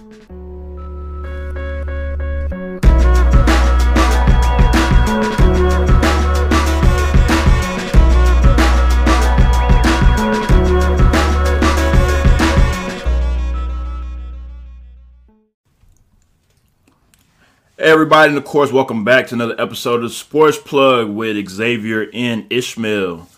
Hey everybody, and of course, welcome back to another episode of Sports Plug with Xavier and Ishmael.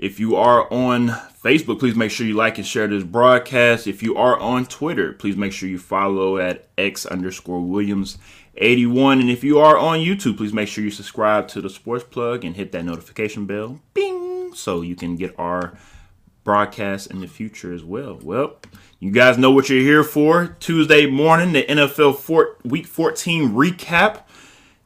If you are on Facebook, please make sure you like and share this broadcast. If you are on Twitter, please make sure you follow at X underscore Williams 81. And if you are on YouTube, please make sure you subscribe to the Sports Plug and hit that notification bell, bing, so you can get our broadcast in the future as well. Well, you guys know what you're here for. Tuesday morning, the NFL four, Week 14 recap.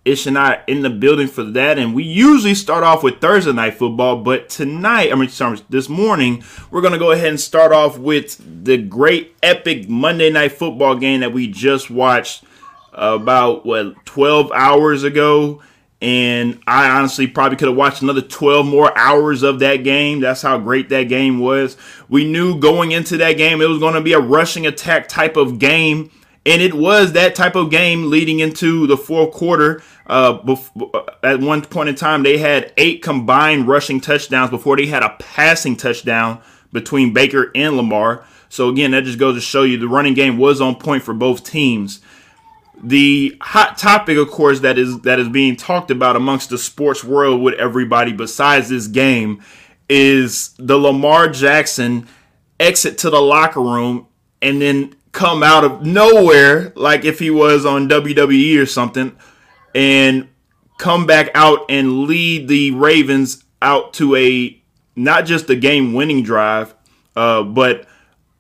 Ish and I in the building for that, and we usually start off with Thursday night football, but tonight, I mean, sorry, this morning, we're gonna go ahead and start off with the great epic Monday night football game that we just watched about what 12 hours ago and I honestly probably could have watched another 12 more hours of that game. That's how great that game was. We knew going into that game it was going to be a rushing attack type of game, and it was that type of game leading into the fourth quarter. Uh, before, at one point in time, they had eight combined rushing touchdowns before they had a passing touchdown between Baker and Lamar. So again, that just goes to show you the running game was on point for both teams. The hot topic, of course, that is that is being talked about amongst the sports world with everybody besides this game is the Lamar Jackson exit to the locker room and then come out of nowhere like if he was on WWE or something and come back out and lead the Ravens out to a not just a game winning drive, uh, but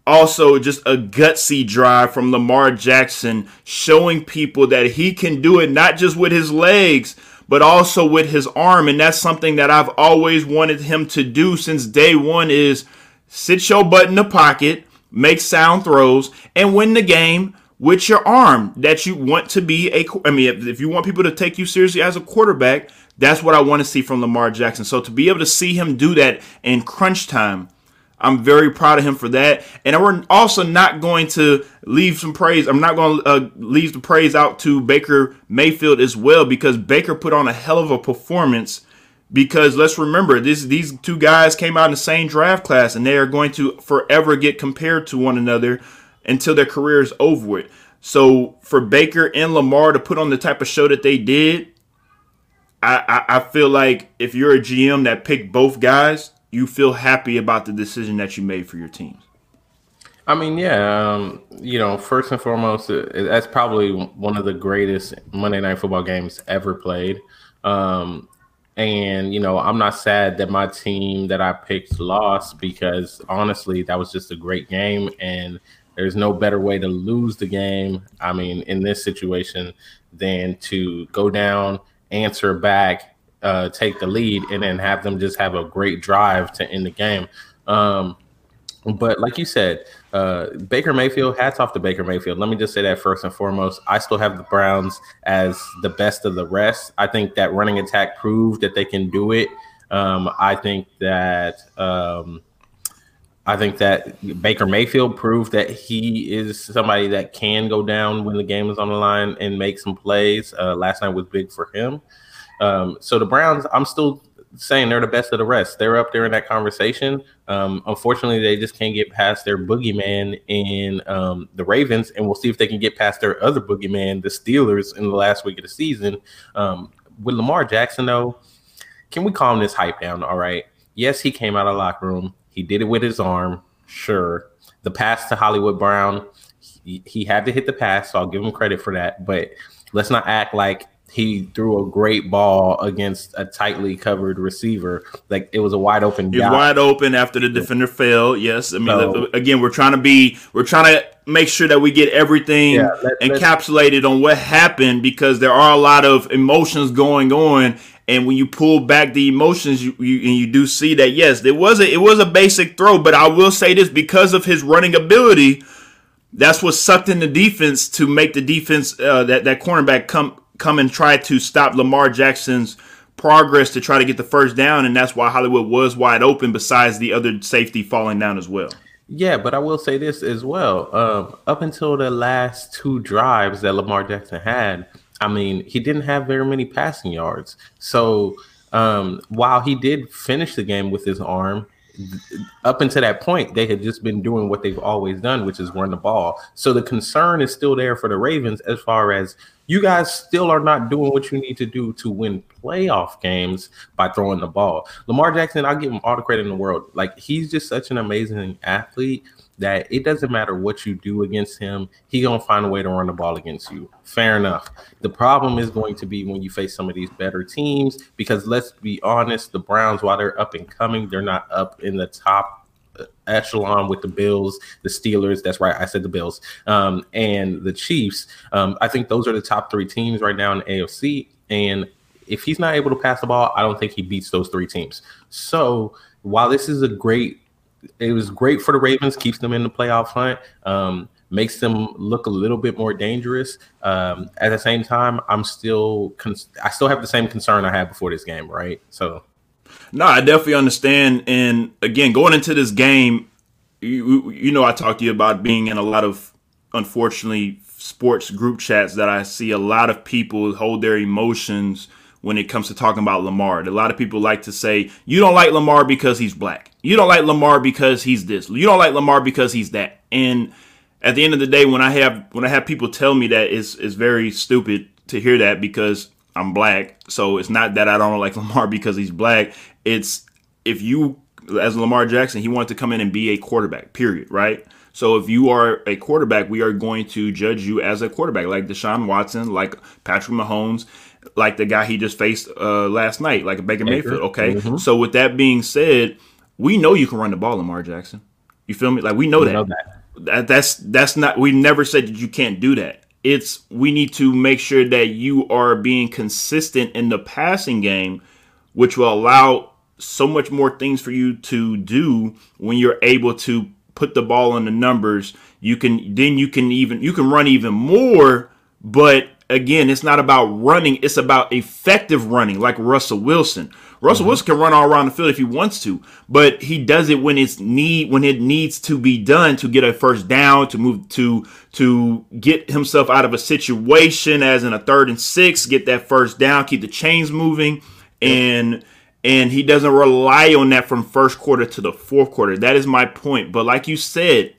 also just a gutsy drive from Lamar Jackson, showing people that he can do it not just with his legs, but also with his arm. And that's something that I've always wanted him to do since day one is sit your butt in the pocket, make sound throws, and win the game with your arm that you want to be a I mean if you want people to take you seriously as a quarterback, that's what I want to see from Lamar Jackson. So to be able to see him do that in crunch time I'm very proud of him for that. And we're also not going to leave some praise. I'm not going to uh, leave the praise out to Baker Mayfield as well because Baker put on a hell of a performance. Because let's remember, this these two guys came out in the same draft class, and they are going to forever get compared to one another until their career is over with. So for Baker and Lamar to put on the type of show that they did, I, I, I feel like if you're a GM that picked both guys, you feel happy about the decision that you made for your teams? I mean, yeah, um, you know, first and foremost, uh, that's probably one of the greatest Monday Night Football games ever played. Um, and you know, I'm not sad that my team that I picked lost because honestly, that was just a great game, and there's no better way to lose the game. I mean, in this situation, than to go down, answer back, uh, take the lead and then have them just have a great drive to end the game. Um, but like you said, uh, Baker Mayfield, hats off to Baker Mayfield. Let me just say that first and foremost. I still have the Browns as the best of the rest. I think that running attack proved that they can do it. Um, I think that um, I think that Baker Mayfield proved that he is somebody that can go down when the game is on the line and make some plays. Uh, last night was big for him. Um, so the Browns, I'm still saying they're the best of the rest. They're up there in that conversation. Um, unfortunately, they just can't get past their boogeyman in um, the Ravens, and we'll see if they can get past their other boogeyman, the Steelers, in the last week of the season. Um, with Lamar Jackson, though, can we calm this hype down? All right. Yes, he came out of locker room. He did it with his arm. Sure. The pass to Hollywood Brown, he, he had to hit the pass, so I'll give him credit for that. But let's not act like he threw a great ball against a tightly covered receiver. Like it was a wide open. He's wide open after the defender fell. Yes, I mean so, again, we're trying to be, we're trying to make sure that we get everything yeah, let, encapsulated on what happened because there are a lot of emotions going on. And when you pull back the emotions, you, you and you do see that yes, it was a it was a basic throw, but I will say this because of his running ability, that's what sucked in the defense to make the defense uh, that that cornerback come come and try to stop Lamar Jackson's progress to try to get the first down, and that's why Hollywood was wide open. Besides the other safety falling down as well. Yeah, but I will say this as well. Um, up until the last two drives that Lamar Jackson had, I mean, he didn't have very many passing yards. So um, while he did finish the game with his arm, up until that point, they had just been doing what they've always done, which is run the ball. So the concern is still there for the Ravens as far as you guys still are not doing what you need to do to win playoff games by throwing the ball. Lamar Jackson, I'll give him all the credit in the world. Like he's just such an amazing athlete that it doesn't matter what you do against him, he gonna find a way to run the ball against you. Fair enough. The problem is going to be when you face some of these better teams, because let's be honest, the Browns, while they're up and coming, they're not up in the top echelon with the Bills, the Steelers. That's right, I said the Bills, um, and the Chiefs. Um, I think those are the top three teams right now in the AFC. And if he's not able to pass the ball, I don't think he beats those three teams. So while this is a great it was great for the Ravens, keeps them in the playoff hunt, um, makes them look a little bit more dangerous. Um, at the same time, I'm still con- I still have the same concern I had before this game, right? So, no, I definitely understand. And again, going into this game, you, you know, I talked to you about being in a lot of unfortunately sports group chats that I see a lot of people hold their emotions when it comes to talking about Lamar. A lot of people like to say, you don't like Lamar because he's black. You don't like Lamar because he's this. You don't like Lamar because he's that. And at the end of the day, when I have when I have people tell me that it's it's very stupid to hear that because I'm black. So it's not that I don't like Lamar because he's black. It's if you as Lamar Jackson, he wanted to come in and be a quarterback, period, right? So if you are a quarterback, we are going to judge you as a quarterback, like Deshaun Watson, like Patrick Mahomes like the guy he just faced uh, last night, like Baker Mayfield. Okay, mm-hmm. so with that being said, we know you can run the ball, Lamar Jackson. You feel me? Like we know, we that. know that. that. That's that's not. We never said that you can't do that. It's we need to make sure that you are being consistent in the passing game, which will allow so much more things for you to do when you're able to put the ball in the numbers. You can then you can even you can run even more, but again, it's not about running, it's about effective running, like Russell Wilson. Russell mm-hmm. Wilson can run all around the field if he wants to, but he does it when it's need when it needs to be done to get a first down, to move to to get himself out of a situation as in a third and six, get that first down, keep the chains moving, and and he doesn't rely on that from first quarter to the fourth quarter. That is my point. But like you said,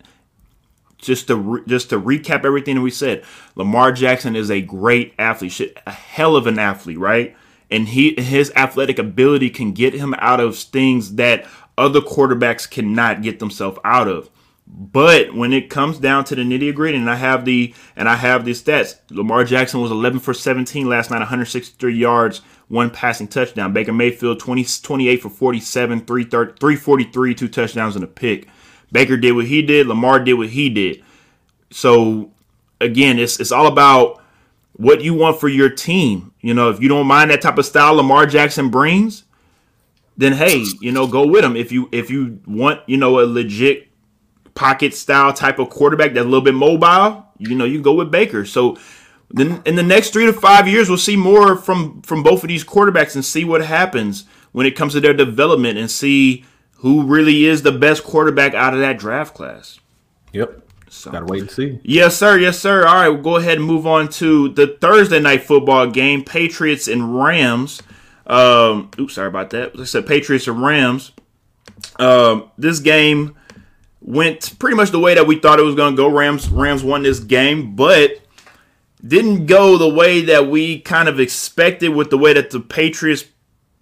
just to re- just to recap everything that we said, Lamar Jackson is a great athlete, a hell of an athlete, right? And he his athletic ability can get him out of things that other quarterbacks cannot get themselves out of. But when it comes down to the nitty gritty, and I have the and I have the stats, Lamar Jackson was 11 for 17 last night, 163 yards, one passing touchdown. Baker Mayfield 20, 28 for 47, 343, two touchdowns and a pick. Baker did what he did. Lamar did what he did. So again, it's it's all about what you want for your team. You know, if you don't mind that type of style Lamar Jackson brings, then hey, you know, go with him. If you if you want, you know, a legit pocket style type of quarterback that's a little bit mobile, you know, you go with Baker. So then in the next three to five years, we'll see more from from both of these quarterbacks and see what happens when it comes to their development and see who really is the best quarterback out of that draft class. Yep. So, Gotta wait and see. Yes, sir. Yes, sir. All right, we'll go ahead and move on to the Thursday night football game: Patriots and Rams. Um, oops, sorry about that. I said Patriots and Rams. Um, this game went pretty much the way that we thought it was going to go. Rams Rams won this game, but didn't go the way that we kind of expected with the way that the Patriots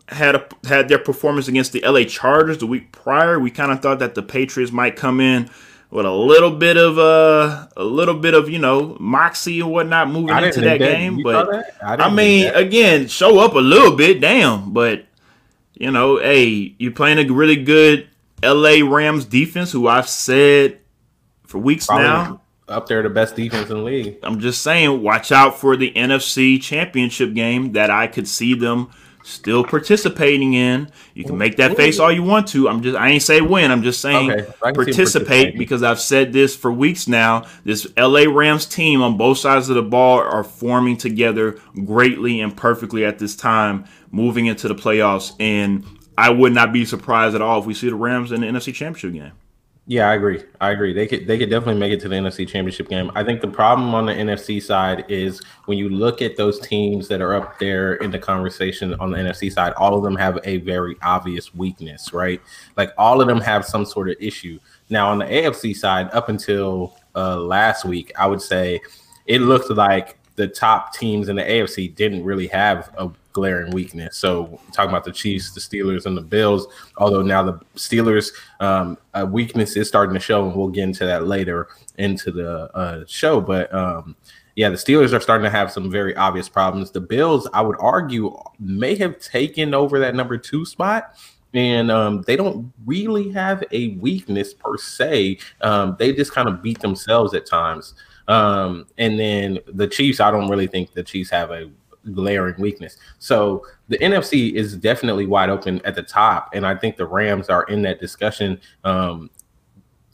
had a, had their performance against the LA Chargers the week prior. We kind of thought that the Patriots might come in with a little bit of uh, a little bit of you know moxie and whatnot moving into that, that game. But I, I, mean, again, show up a little bit, damn. But you know, hey, you're playing a really good LA Rams defense, who I've said for weeks Probably now. Up there, the best defense in the league. I'm just saying, watch out for the NFC Championship game that I could see them still participating in. You can make that face all you want to. I'm just I ain't say win. I'm just saying okay, participate because I've said this for weeks now. This LA Rams team on both sides of the ball are forming together greatly and perfectly at this time moving into the playoffs and I would not be surprised at all if we see the Rams in the NFC Championship game. Yeah, I agree. I agree. They could they could definitely make it to the NFC Championship game. I think the problem on the NFC side is when you look at those teams that are up there in the conversation on the NFC side, all of them have a very obvious weakness, right? Like all of them have some sort of issue. Now on the AFC side, up until uh, last week, I would say it looked like the top teams in the AFC didn't really have a glaring weakness. So talking about the Chiefs, the Steelers, and the Bills. Although now the Steelers' um, weakness is starting to show, and we'll get into that later into the uh, show. But um, yeah, the Steelers are starting to have some very obvious problems. The Bills, I would argue, may have taken over that number two spot. And um, they don't really have a weakness per se. Um, they just kind of beat themselves at times. Um, and then the Chiefs, I don't really think the Chiefs have a glaring weakness. So the NFC is definitely wide open at the top, and I think the Rams are in that discussion. Um,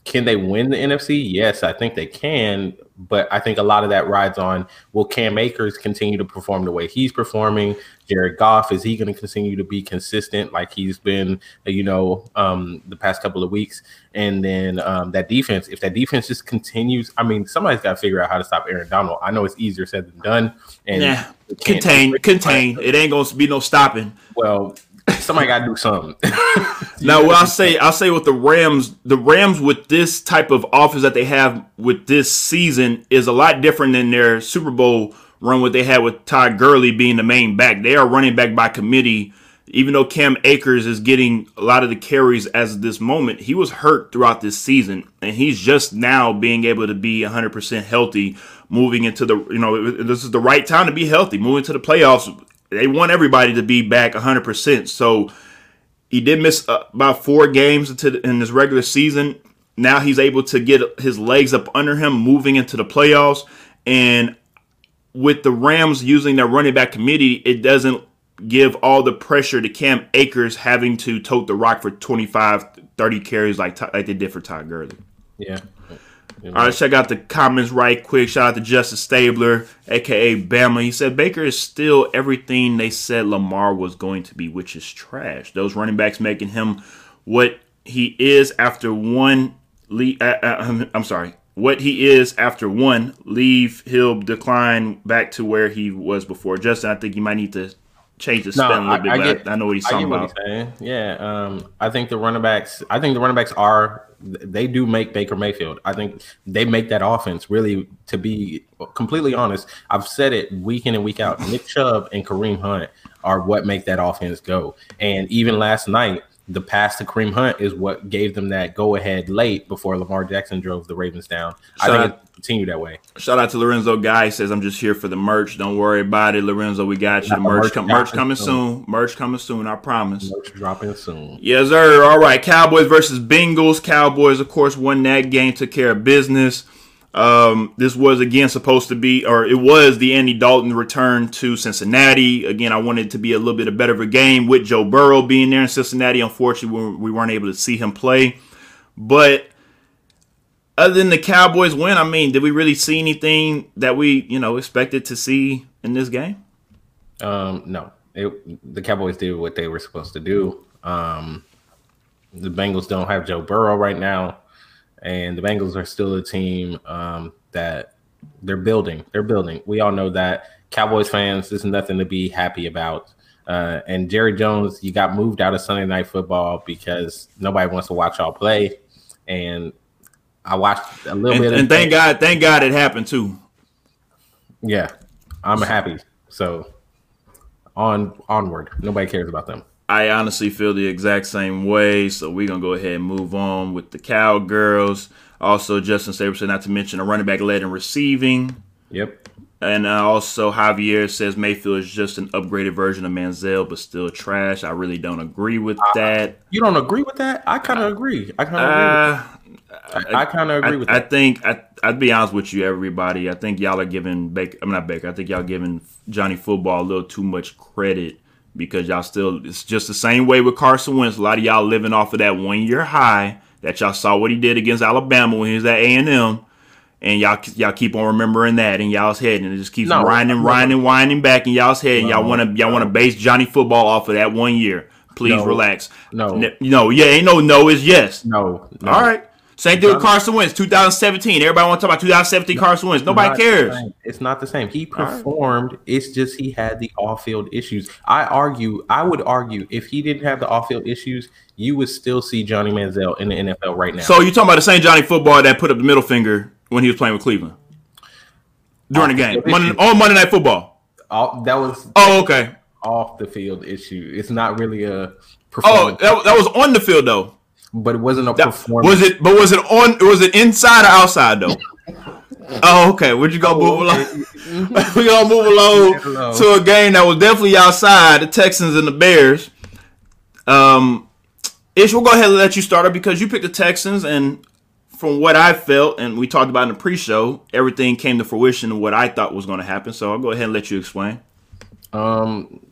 can they win the NFC? Yes, I think they can but I think a lot of that rides on will Cam Akers continue to perform the way he's performing? Jared Goff is he going to continue to be consistent like he's been, you know, um, the past couple of weeks? And then um, that defense, if that defense just continues, I mean, somebody's got to figure out how to stop Aaron Donald. I know it's easier said than done. And yeah, contain, contain. It ain't going to be no stopping. Well, somebody got to do something. now, what I say, I say with the Rams, the Rams with this type of offense that they have with this season is a lot different than their Super Bowl run. What they had with Todd Gurley being the main back, they are running back by committee. Even though Cam Akers is getting a lot of the carries as of this moment, he was hurt throughout this season, and he's just now being able to be 100% healthy, moving into the you know this is the right time to be healthy, moving to the playoffs they want everybody to be back 100%. So he did miss uh, about four games in his regular season. Now he's able to get his legs up under him moving into the playoffs. And with the Rams using their running back committee, it doesn't give all the pressure to Cam Akers having to tote the rock for 25, 30 carries like, like they did for Todd Gurley. Yeah. All right, check out the comments right quick. Shout out to Justice Stabler, aka Bama. He said Baker is still everything they said Lamar was going to be, which is trash. Those running backs making him what he is after one. Le- uh, uh, I'm sorry, what he is after one. Leave he'll decline back to where he was before. Justin, I think you might need to change the spin no, a little I, bit. I, get, I, know what he's talking about. He's yeah, um, I think the running backs. I think the running backs are they do make Baker Mayfield. I think they make that offense really. To be completely honest, I've said it week in and week out. Nick Chubb and Kareem Hunt are what make that offense go. And even last night, the pass to Kareem Hunt is what gave them that go ahead late before Lamar Jackson drove the Ravens down. Shout I think out, it continue that way. Shout out to Lorenzo Guy says I'm just here for the merch. Don't worry about it, Lorenzo. We got you. The merch, merch, com- merch coming soon. soon. Merch coming soon. I promise. Merch dropping soon. Yes, sir. All right. Cowboys versus Bengals. Cowboys, of course, won that game. Took care of business. Um, this was again supposed to be, or it was the Andy Dalton return to Cincinnati. Again, I wanted it to be a little bit better of a game with Joe Burrow being there in Cincinnati. Unfortunately, we weren't able to see him play. But other than the Cowboys win, I mean, did we really see anything that we, you know, expected to see in this game? Um, no. It, the Cowboys did what they were supposed to do. Um, the Bengals don't have Joe Burrow right now and the Bengals are still a team um, that they're building. They're building. We all know that. Cowboys fans, there's nothing to be happy about. Uh, and Jerry Jones, you got moved out of Sunday Night Football because nobody wants to watch y'all play. And I watched a little and, bit. And thank God, thank God it happened too. Yeah, I'm happy. So on onward. Nobody cares about them. I honestly feel the exact same way. So we're gonna go ahead and move on with the Cowgirls. Also, Justin Saberson, not to mention a running back led in receiving. Yep. And uh, also, Javier says Mayfield is just an upgraded version of Manziel, but still trash. I really don't agree with uh, that. You don't agree with that? I kind of agree. I kind of uh, agree. I, I kind of agree I, with that. I think I, I'd be honest with you, everybody. I think y'all are giving Baker. I'm not Baker. I think y'all giving Johnny Football a little too much credit because y'all still it's just the same way with Carson Wentz. A lot of y'all living off of that one year high that y'all saw what he did against Alabama when he was at A and M, and y'all y'all keep on remembering that in y'all's head, and it just keeps no, winding, winding, winding back in y'all's head. No, and y'all want to y'all want to base Johnny football off of that one year. Please no, relax. No, no, yeah, ain't no no, it's yes. No, no. All right. Same thing with Carson Wentz, 2017. Everybody want to talk about 2017 no, Carson Wentz. Nobody cares. It's not the same. He performed. Right. It's just he had the off-field issues. I argue. I would argue if he didn't have the off-field issues, you would still see Johnny Manziel in the NFL right now. So you're talking about the same Johnny Football that put up the middle finger when he was playing with Cleveland during the game Monday, on Monday Night Football. All, that was. Oh, okay. Off the field issue. It's not really a. Performance. Oh, that, that was on the field though but it wasn't a that, performance. Was it? But was it on? Was it inside or outside though? oh, okay. Would you go oh, move along? we gonna move along to a game that was definitely outside the Texans and the Bears. Um, Ish, we'll go ahead and let you start it because you picked the Texans, and from what I felt, and we talked about in the pre-show, everything came to fruition of what I thought was going to happen. So I'll go ahead and let you explain. Um,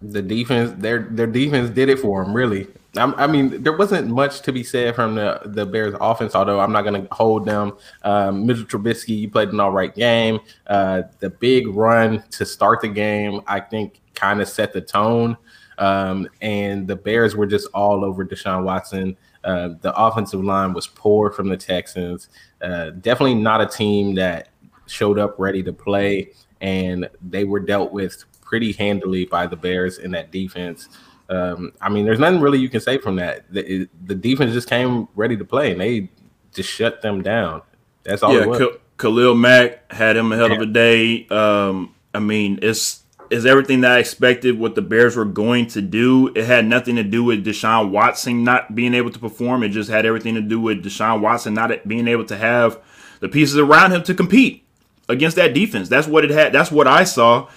the defense, their their defense did it for them. Really, I mean, there wasn't much to be said from the, the Bears offense, although I'm not going to hold them. Um, Mitchell Trubisky, you played an all right game. Uh, the big run to start the game, I think, kind of set the tone. Um, and the Bears were just all over Deshaun Watson. Uh, the offensive line was poor from the Texans. Uh, definitely not a team that showed up ready to play, and they were dealt with pretty handily by the Bears in that defense. Um, I mean, there's nothing really you can say from that. The, the, defense just came ready to play, and they just shut them down. That's all. Yeah, Khalil Mack had him a hell of a day. Um, I mean, it's is everything that I expected what the Bears were going to do. It had nothing to do with Deshaun Watson not being able to perform. It just had everything to do with Deshaun Watson not being able to have the pieces around him to compete against that defense. That's what it had. That's what I saw.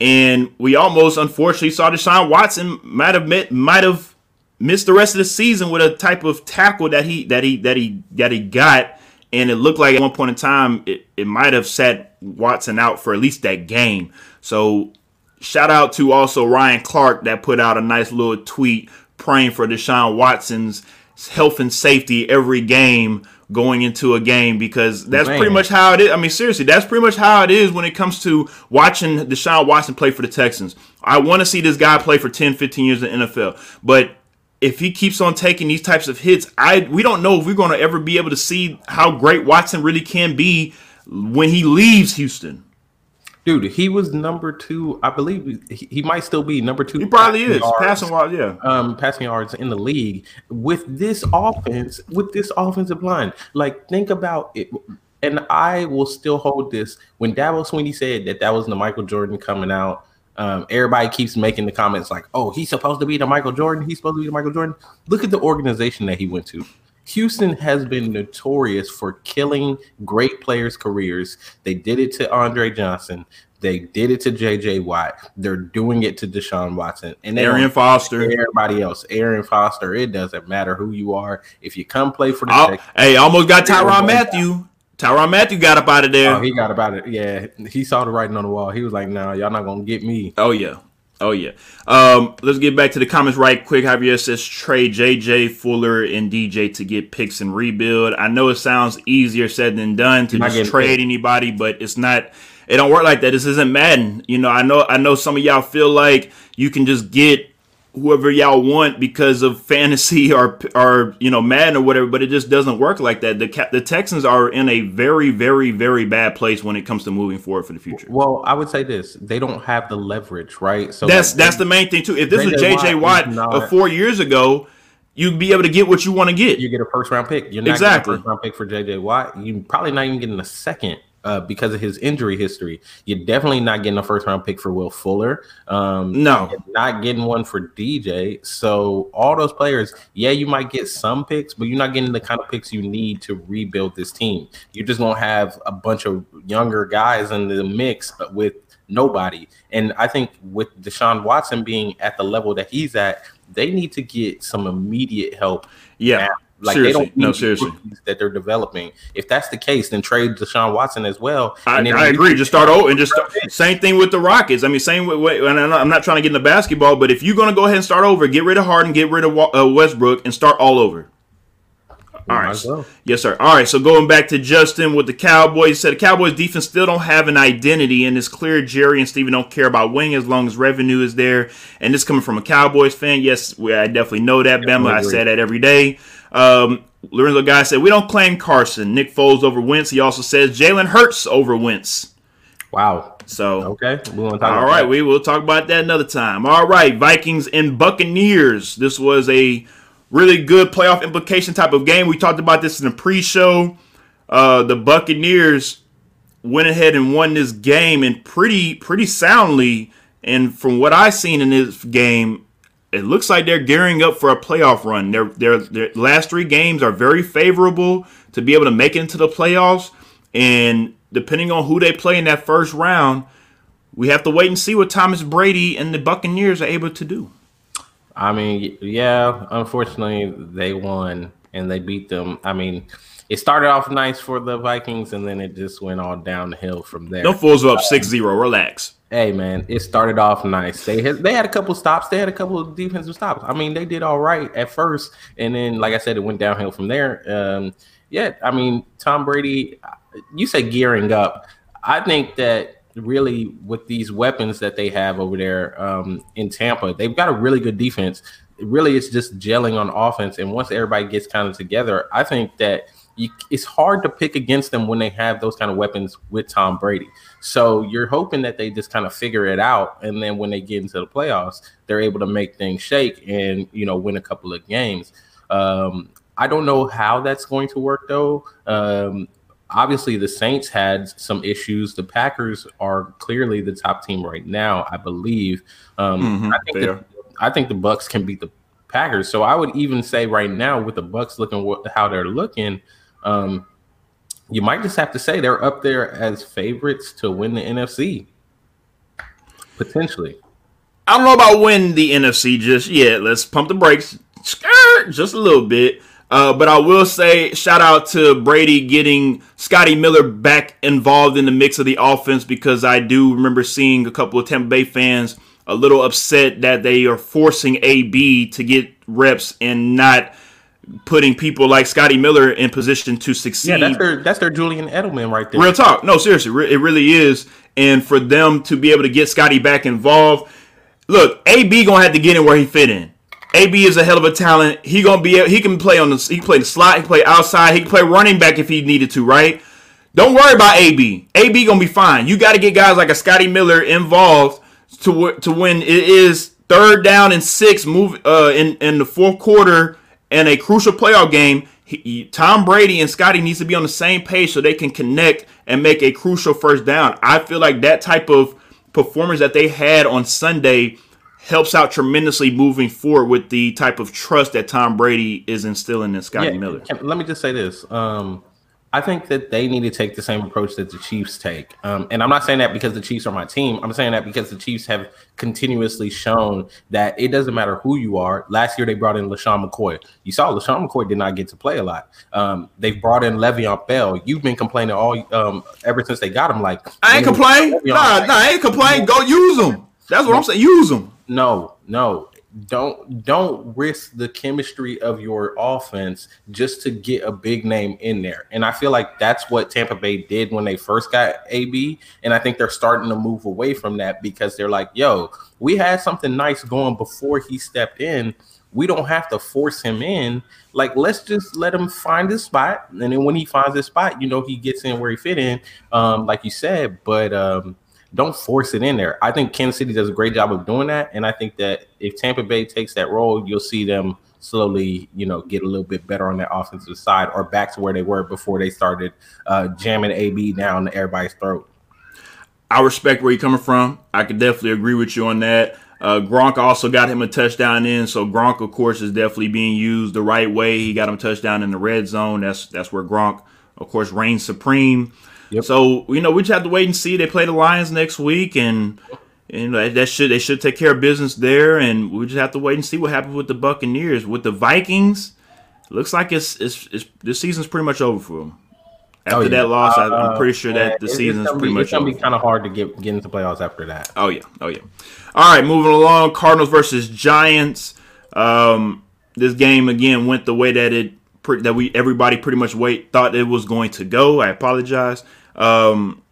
And we almost, unfortunately, saw Deshaun Watson might have met, might have missed the rest of the season with a type of tackle that he that he that he that he got, and it looked like at one point in time it, it might have set Watson out for at least that game. So shout out to also Ryan Clark that put out a nice little tweet praying for Deshaun Watson's health and safety every game going into a game because that's Man. pretty much how it is. I mean, seriously, that's pretty much how it is when it comes to watching Deshaun Watson play for the Texans. I want to see this guy play for 10, 15 years in the NFL. But if he keeps on taking these types of hits, I we don't know if we're going to ever be able to see how great Watson really can be when he leaves Houston. Dude, he was number two. I believe he, might still be number two. He probably is yards, passing yards. Yeah, um, passing yards in the league with this offense, with this offensive line. Like, think about it. And I will still hold this. When Dabo Swinney said that that was the Michael Jordan coming out, um, everybody keeps making the comments like, "Oh, he's supposed to be the Michael Jordan. He's supposed to be the Michael Jordan." Look at the organization that he went to. Houston has been notorious for killing great players' careers. They did it to Andre Johnson. They did it to JJ Watt. They're doing it to Deshaun Watson and Arian Foster. Everybody else, Aaron Foster. It doesn't matter who you are. If you come play for the Texans, hey, almost got Tyrann Mathieu. Tyrann Mathieu got up out of there. Oh, he got about it. Yeah, he saw the writing on the wall. He was like, "No, nah, y'all not gonna get me." Oh yeah, Oh yeah. Um, let's get back to the comments right quick. Javier says trade JJ Fuller and DJ to get picks and rebuild. I know it sounds easier said than done to just trade anybody, but it's not. It don't work like that. This isn't Madden. You know, I know. I know some of y'all feel like you can just get whoever y'all want because of fantasy or or you know Madden or whatever, but it just doesn't work like that. The the Texans are in a very very very bad place when it comes to moving forward for the future. Well, I would say this: they don't have the leverage, right? So that's like, that's the main thing too. If this was JJ Watt, Watt uh, four years ago. You'd be able to get what you want to get. You get a first round pick. You're not exactly. first round pick for JJ Watt. You're probably not even getting a second uh, because of his injury history. You're definitely not getting a first round pick for Will Fuller. Um, no, not getting one for DJ. So all those players, yeah, you might get some picks, but you're not getting the kind of picks you need to rebuild this team. You're just gonna have a bunch of younger guys in the mix with nobody. And I think with Deshaun Watson being at the level that he's at, they need to get some immediate help. Yeah. Now like seriously. they don't no seriously that they're developing. If that's the case, then trade Deshaun Watson as well. I, I agree. Just start over and just start, same thing with the Rockets. I mean, same way. And I'm not trying to get into basketball, but if you're going to go ahead and start over, get rid of Harden, get rid of uh, Westbrook, and start all over. All right. Well. Yes, sir. All right. So going back to Justin with the Cowboys, you said the Cowboys defense still don't have an identity, and it's clear Jerry and Steven don't care about winning as long as revenue is there. And this coming from a Cowboys fan. Yes, I definitely know that, Bama. I say that every day. Um, Lorenzo Guy said we don't claim Carson. Nick Foles over Wentz. He also says Jalen Hurts over Wentz. Wow. So okay, we talk. All right, that. we will talk about that another time. All right, Vikings and Buccaneers. This was a really good playoff implication type of game. We talked about this in the pre-show. Uh, the Buccaneers went ahead and won this game and pretty pretty soundly. And from what I've seen in this game, it looks like they're gearing up for a playoff run. Their their their last three games are very favorable to be able to make it into the playoffs. And depending on who they play in that first round, we have to wait and see what Thomas Brady and the Buccaneers are able to do. I mean, yeah, unfortunately, they won and they beat them. I mean, it started off nice for the Vikings and then it just went all downhill from there. No fools up 6 0. Relax. Hey man, it started off nice. They had they had a couple stops. They had a couple of defensive stops. I mean, they did all right at first, and then like I said, it went downhill from there. Um, yeah, I mean, Tom Brady. You say gearing up. I think that really with these weapons that they have over there um, in Tampa, they've got a really good defense. Really, it's just gelling on offense, and once everybody gets kind of together, I think that you, it's hard to pick against them when they have those kind of weapons with Tom Brady. So you're hoping that they just kind of figure it out, and then when they get into the playoffs, they're able to make things shake and you know win a couple of games. Um, I don't know how that's going to work though. Um, obviously, the Saints had some issues. The Packers are clearly the top team right now, I believe. Um, mm-hmm, I think the, I think the Bucks can beat the Packers. So I would even say right now, with the Bucks looking how they're looking, um, you might just have to say they're up there as favorites to win the NFC. Potentially. I don't know about win the NFC just yet. Let's pump the brakes just a little bit. Uh, but I will say, shout out to Brady getting Scotty Miller back involved in the mix of the offense because I do remember seeing a couple of Tampa Bay fans a little upset that they are forcing AB to get reps and not putting people like Scotty Miller in position to succeed. Yeah, that's their that's their Julian Edelman right there. Real talk. No, seriously, it really is. And for them to be able to get Scotty back involved, look, AB gonna have to get in where he fit in. AB is a hell of a talent. He gonna be he can play on the he can play the slot, he can play outside, he can play running back if he needed to, right? Don't worry about AB. AB gonna be fine. You got to get guys like a Scotty Miller involved to to win. It is third down and six move uh in in the fourth quarter in a crucial playoff game, he, Tom Brady and Scotty needs to be on the same page so they can connect and make a crucial first down. I feel like that type of performance that they had on Sunday helps out tremendously moving forward with the type of trust that Tom Brady is instilling in Scotty yeah, Miller. Let me just say this. Um, I think that they need to take the same approach that the Chiefs take. Um, and I'm not saying that because the Chiefs are my team. I'm saying that because the Chiefs have continuously shown that it doesn't matter who you are. Last year they brought in LeSean McCoy. You saw LeSean McCoy did not get to play a lot. Um, they've brought in Le'Veon Bell. You've been complaining all um, ever since they got him. Like I ain't complain. Nah, nah, I ain't complain. Go use them. That's what I'm saying. Use them. No, no don't don't risk the chemistry of your offense just to get a big name in there. And I feel like that's what Tampa Bay did when they first got AB. And I think they're starting to move away from that because they're like, yo, we had something nice going before he stepped in. We don't have to force him in. Like, let's just let him find his spot. And then when he finds his spot, you know, he gets in where he fit in, um, like you said. But um, don't force it in there. I think Kansas City does a great job of doing that, and I think that if Tampa Bay takes that role, you'll see them slowly, you know, get a little bit better on that offensive side or back to where they were before they started uh, jamming AB down everybody's throat. I respect where you're coming from. I could definitely agree with you on that. Uh, Gronk also got him a touchdown in, so Gronk, of course, is definitely being used the right way. He got him touchdown in the red zone. That's that's where Gronk, of course, reigns supreme. Yep. So you know we just have to wait and see. They play the Lions next week, and and that should they should take care of business there. And we just have to wait and see what happens with the Buccaneers. With the Vikings, looks like it's it's, it's this season's pretty much over for them. After oh, yeah. that loss, uh, I'm pretty sure that the season's pretty be, much. It's gonna be kind of hard to get get into playoffs after that. Oh yeah, oh yeah. All right, moving along. Cardinals versus Giants. Um, this game again went the way that it that we everybody pretty much wait thought it was going to go. I apologize. Um,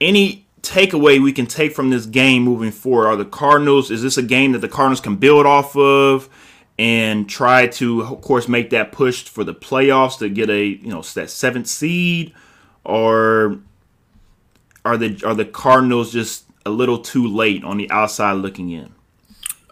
any takeaway we can take from this game moving forward are the Cardinals. Is this a game that the Cardinals can build off of? and try to, of course, make that push for the playoffs to get a you know that seventh seed, or are the are the Cardinals just a little too late on the outside looking in?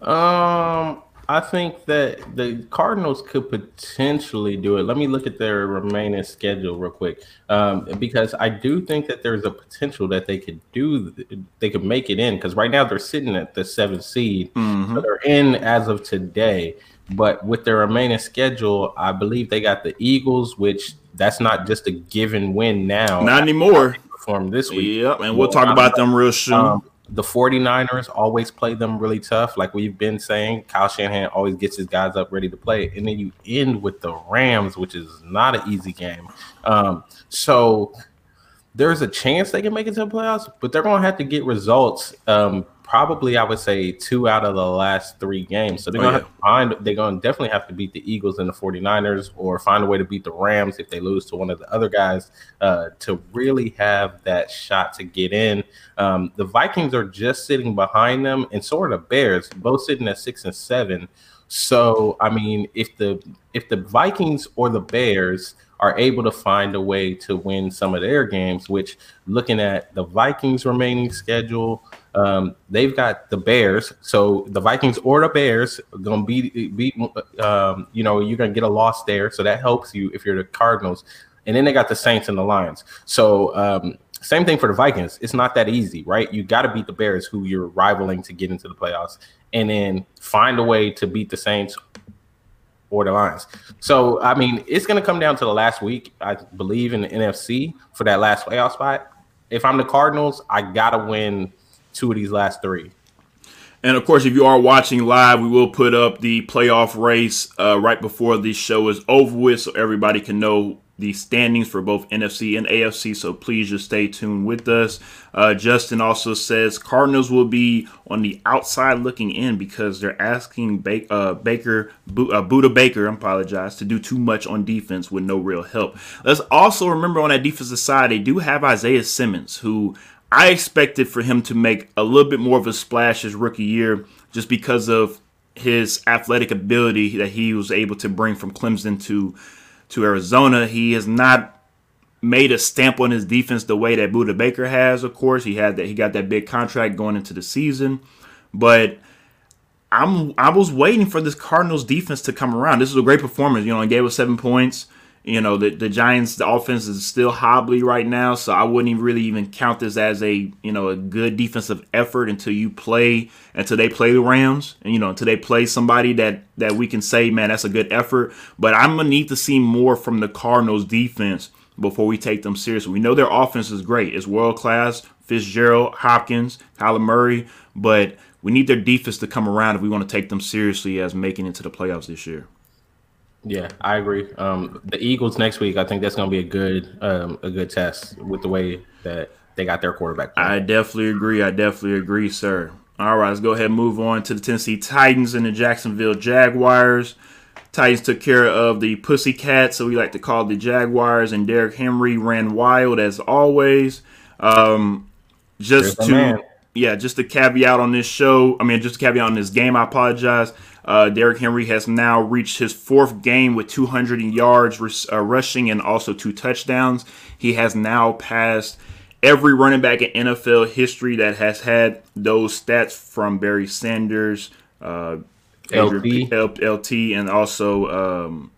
Um, I think that the Cardinals could potentially do it. Let me look at their remaining schedule real quick, um, because I do think that there's a potential that they could do, they could make it in. Because right now they're sitting at the seventh seed, mm-hmm. so they're in as of today. But with their remaining schedule, I believe they got the Eagles, which that's not just a given win now. Not anymore. Perform this week. Yep, and we'll talk about them real soon. Um, the 49ers always play them really tough. Like we've been saying, Kyle Shanahan always gets his guys up ready to play. And then you end with the Rams, which is not an easy game. Um, so there's a chance they can make it to the playoffs, but they're going to have to get results um, probably I would say two out of the last three games. So they're gonna oh, yeah. have to find they're gonna definitely have to beat the Eagles and the 49ers or find a way to beat the Rams if they lose to one of the other guys uh, to really have that shot to get in. Um, the Vikings are just sitting behind them and so are the Bears, both sitting at six and seven. So I mean if the if the Vikings or the Bears are able to find a way to win some of their games, which looking at the Vikings remaining schedule, um, they've got the Bears, so the Vikings or the Bears gonna be beat. Um, you know, you're gonna get a loss there, so that helps you if you're the Cardinals. And then they got the Saints and the Lions. So um, same thing for the Vikings. It's not that easy, right? You got to beat the Bears, who you're rivaling to get into the playoffs, and then find a way to beat the Saints or the Lions. So I mean, it's going to come down to the last week, I believe, in the NFC for that last playoff spot. If I'm the Cardinals, I got to win two of these last three. And of course, if you are watching live, we will put up the playoff race uh, right before the show is over with, so everybody can know the standings for both NFC and AFC. So please just stay tuned with us. Uh, Justin also says Cardinals will be on the outside looking in because they're asking ba- uh, Baker, B- uh, Baker, I apologize, to do too much on defense with no real help. Let's also remember on that defensive side, they do have Isaiah Simmons, who I expected for him to make a little bit more of a splash his rookie year just because of his athletic ability that he was able to bring from Clemson to to Arizona. He has not made a stamp on his defense the way that Budda Baker has, of course. He had that he got that big contract going into the season. But I'm I was waiting for this Cardinals defense to come around. This is a great performance. You know, he gave us seven points. You know, the, the Giants, the offense is still hobbly right now, so I wouldn't even really even count this as a, you know, a good defensive effort until you play, until they play the Rams, and, you know, until they play somebody that, that we can say, man, that's a good effort. But I'm to need to see more from the Cardinals defense before we take them seriously. We know their offense is great. It's world class. Fitzgerald, Hopkins, Kyler Murray, but we need their defense to come around if we want to take them seriously as making it to the playoffs this year. Yeah, I agree. Um, the Eagles next week, I think that's going to be a good um, a good test with the way that they got their quarterback. I definitely agree. I definitely agree, sir. All right, let's go ahead and move on to the Tennessee Titans and the Jacksonville Jaguars. Titans took care of the Pussycats, so we like to call the Jaguars, and Derrick Henry ran wild as always. Um, just to yeah, just a caveat on this show. I mean, just a caveat on this game. I apologize. Uh, Derrick Henry has now reached his fourth game with 200 yards uh, rushing and also two touchdowns. He has now passed every running back in NFL history that has had those stats from Barry Sanders, uh, LT. LT, and also um,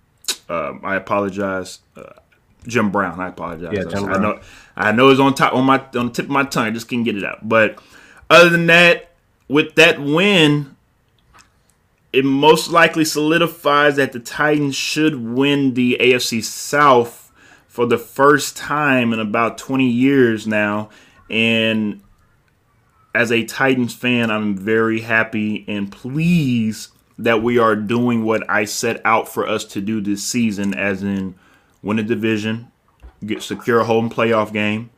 uh, I apologize, uh, Jim Brown. I apologize. Yeah, Jim I know I know it's on top on my on the tip of my tongue. I just can't get it out. But other than that, with that win, it most likely solidifies that the Titans should win the AFC South for the first time in about 20 years now. And as a Titans fan, I'm very happy and pleased that we are doing what I set out for us to do this season, as in win a division, get secure a home playoff game,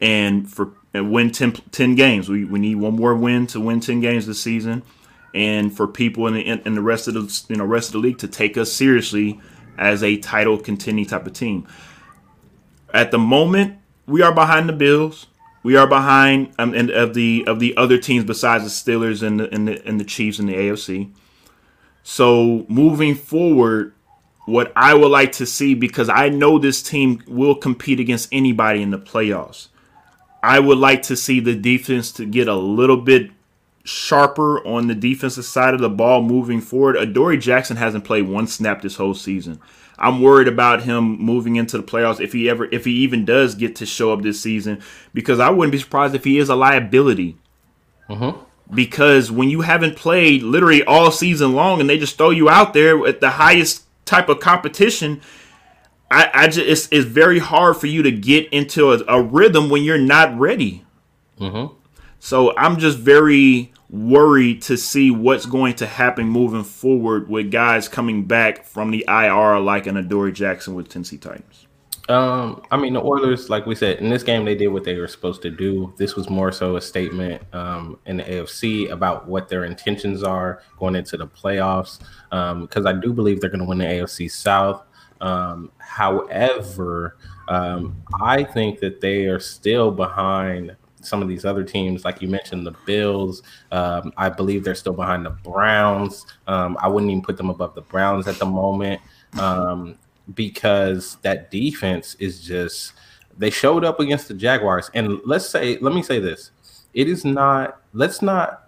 and for and win 10, 10 games. We, we need one more win to win 10 games this season and for people in the in the rest of the you know rest of the league to take us seriously as a title contending type of team. At the moment, we are behind the Bills. We are behind um, and of the of the other teams besides the Steelers and the, and the and the Chiefs in the AFC. So moving forward, what I would like to see because I know this team will compete against anybody in the playoffs. I would like to see the defense to get a little bit sharper on the defensive side of the ball moving forward. Adoree Jackson hasn't played one snap this whole season. I'm worried about him moving into the playoffs if he ever if he even does get to show up this season because I wouldn't be surprised if he is a liability. Mm-hmm. Because when you haven't played literally all season long and they just throw you out there at the highest type of competition, I, I just it's, it's very hard for you to get into a, a rhythm when you're not ready. Mm-hmm. So I'm just very worried to see what's going to happen moving forward with guys coming back from the IR like an Adoree Jackson with Tennessee Titans. Um, I mean, the Oilers, like we said, in this game, they did what they were supposed to do. This was more so a statement um, in the AFC about what their intentions are going into the playoffs. Because um, I do believe they're going to win the AFC South. Um, however, um, I think that they are still behind some of these other teams, like you mentioned, the Bills. Um, I believe they're still behind the Browns. Um, I wouldn't even put them above the Browns at the moment um, because that defense is just. They showed up against the Jaguars, and let's say, let me say this: it is not. Let's not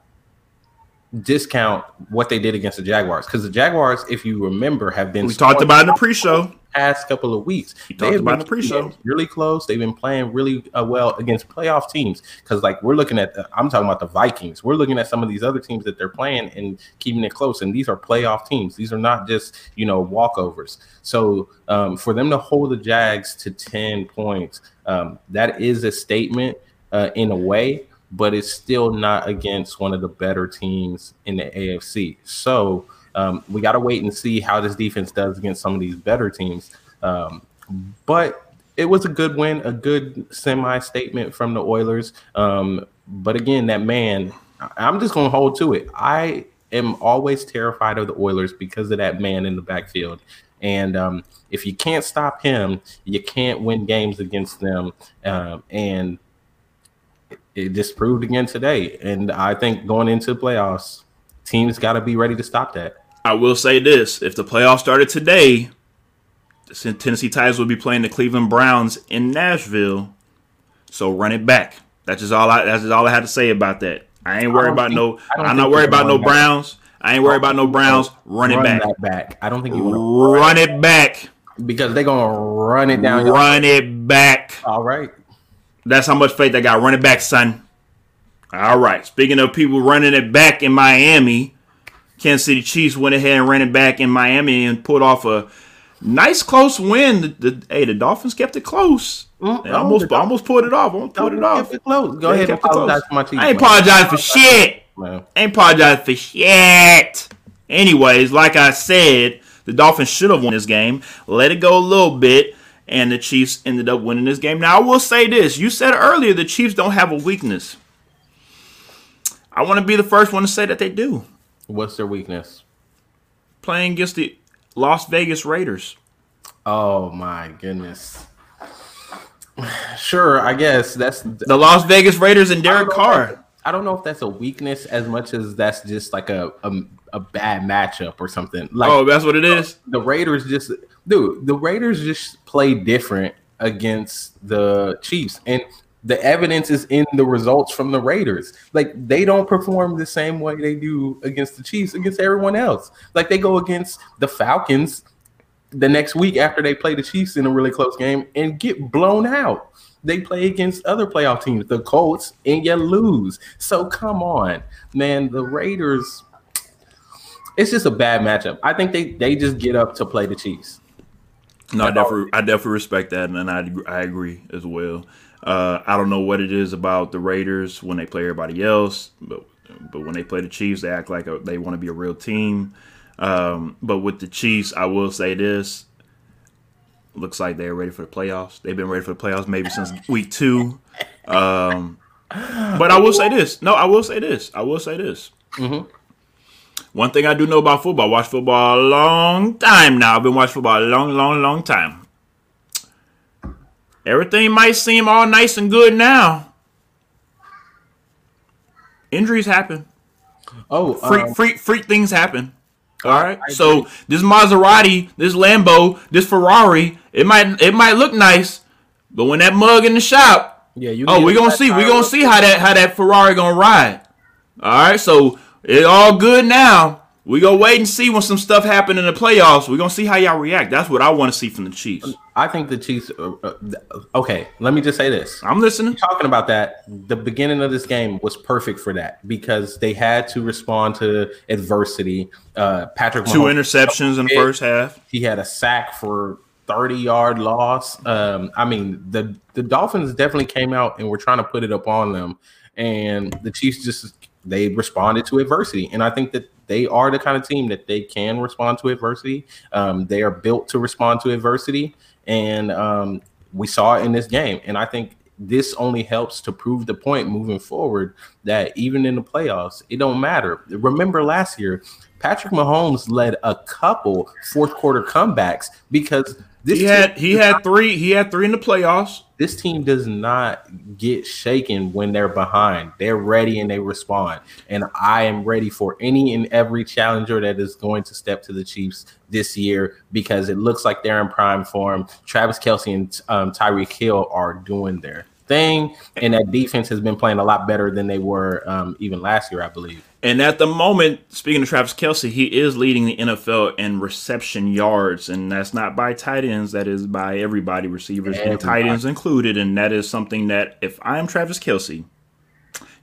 discount what they did against the Jaguars because the Jaguars, if you remember, have been we talked about in the pre-show past couple of weeks. You talked about in the pre-show really close. They've been playing really uh, well against playoff teams because, like, we're looking at. The, I'm talking about the Vikings. We're looking at some of these other teams that they're playing and keeping it close. And these are playoff teams. These are not just you know walkovers. So um, for them to hold the Jags to ten points, um, that is a statement uh, in a way but it's still not against one of the better teams in the AFC. So um, we got to wait and see how this defense does against some of these better teams. Um, but it was a good win, a good semi statement from the Oilers. Um, but again, that man, I'm just going to hold to it. I am always terrified of the Oilers because of that man in the backfield. And um, if you can't stop him, you can't win games against them. Um, and it just proved again today. And I think going into the playoffs, teams got to be ready to stop that. I will say this: if the playoffs started today, the Tennessee Titans would be playing the Cleveland Browns in Nashville. So run it back. That's just all I. That's just all I had to say about that. I ain't worried about think, no. I'm not worried about no Browns. I ain't worried about no Browns. Run, run it back. back. I don't think you want to run it back because they're gonna run it down. Run it back. All right. That's how much faith I got. running it back, son. All right. Speaking of people running it back in Miami, Kansas City Chiefs went ahead and ran it back in Miami and put off a nice close win. The, the hey, the Dolphins kept it close. Mm, they almost almost pulled it off. Almost pulled it off. It. Go they ahead and apologize for my team. I ain't apologize for shit. Man. I ain't apologize for shit. Anyways, like I said, the Dolphins should have won this game. Let it go a little bit and the Chiefs ended up winning this game. Now, I will say this you said earlier the Chiefs don't have a weakness. I want to be the first one to say that they do. What's their weakness? Playing against the Las Vegas Raiders. Oh, my goodness. Sure, I guess that's the Las Vegas Raiders and Derek Carr. I don't know if that's a weakness as much as that's just like a, a, a bad matchup or something. Like, oh, that's what it is. The Raiders just dude, the Raiders just play different against the Chiefs, and the evidence is in the results from the Raiders. Like they don't perform the same way they do against the Chiefs against everyone else. Like they go against the Falcons the next week after they play the Chiefs in a really close game and get blown out. They play against other playoff teams, the Colts, and you lose. So come on, man. The Raiders, it's just a bad matchup. I think they they just get up to play the Chiefs. No, I definitely, I definitely respect that, and I, I agree as well. Uh, I don't know what it is about the Raiders when they play everybody else, but but when they play the Chiefs, they act like a, they want to be a real team. Um, but with the Chiefs, I will say this: looks like they're ready for the playoffs. They've been ready for the playoffs maybe since week two. Um, but I will say this: no, I will say this. I will say this. Mm-hmm. One thing I do know about football, I watch football a long time now. I've been watching football a long, long, long time. Everything might seem all nice and good now. Injuries happen. Oh, freak, um, freak, freak things happen. All right. So this Maserati, this Lambo, this Ferrari, it might it might look nice, but when that mug in the shop, Yeah, you. oh, we're gonna see, We're gonna see how that how that Ferrari gonna ride. All right. So it all good now. We gonna wait and see when some stuff happen in the playoffs. We're gonna see how y'all react. That's what I want to see from the Chiefs. I think the Chiefs. Uh, uh, okay, let me just say this. I'm listening. talking about that, the beginning of this game was perfect for that because they had to respond to adversity. Uh, Patrick Two Mahomes, interceptions in the first half. he had a sack for 30 yard loss. Um, I mean, the the Dolphins definitely came out and were trying to put it up on them, and the Chiefs just they responded to adversity, and I think that they are the kind of team that they can respond to adversity. Um, they are built to respond to adversity, and um, we saw it in this game. And I think this only helps to prove the point moving forward that even in the playoffs, it don't matter. Remember last year, Patrick Mahomes led a couple fourth quarter comebacks because this He had he had three he had three in the playoffs. This team does not get shaken when they're behind. They're ready and they respond. And I am ready for any and every challenger that is going to step to the Chiefs this year because it looks like they're in prime form. Travis Kelce and um, Tyreek Hill are doing their thing, and that defense has been playing a lot better than they were um, even last year, I believe. And at the moment, speaking of Travis Kelce, he is leading the NFL in reception yards, and that's not by tight ends. That is by everybody, receivers and tight ends included. And that is something that if I am Travis Kelce,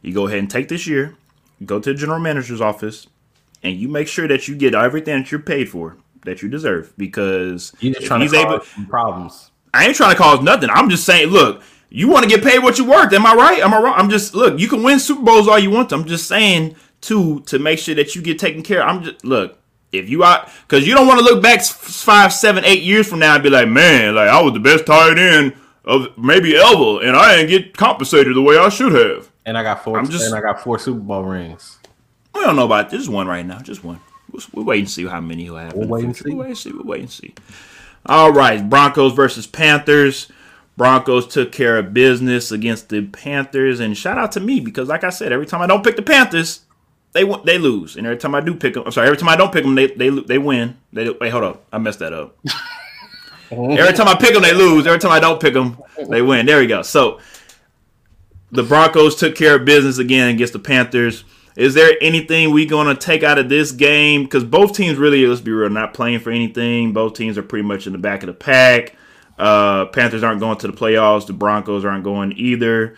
you go ahead and take this year, go to the general manager's office, and you make sure that you get everything that you're paid for, that you deserve, because You're just if trying to he's able, problems. I ain't trying to cause nothing. I'm just saying, look, you want to get paid what you worth. Am I right? Am I wrong? I'm just look. You can win Super Bowls all you want. To. I'm just saying to to make sure that you get taken care. of. I'm just look. If you out, because you don't want to look back five, seven, eight years from now and be like, man, like I was the best tight end of maybe ever, and I didn't get compensated the way I should have. And I got 4 I'm just- and I got four Super Bowl rings. We don't know about this one right now. Just one. We'll, we'll wait and see how many he'll have. We'll wait and see. We'll wait and see. We'll wait and see. All right, Broncos versus Panthers. Broncos took care of business against the Panthers, and shout out to me because, like I said, every time I don't pick the Panthers, they they lose, and every time I do pick them, I'm sorry, every time I don't pick them, they they they win. They wait, hold up, I messed that up. every time I pick them, they lose. Every time I don't pick them, they win. There we go. So the Broncos took care of business again against the Panthers. Is there anything we gonna take out of this game? Because both teams really, let's be real, not playing for anything. Both teams are pretty much in the back of the pack. Uh, Panthers aren't going to the playoffs. The Broncos aren't going either.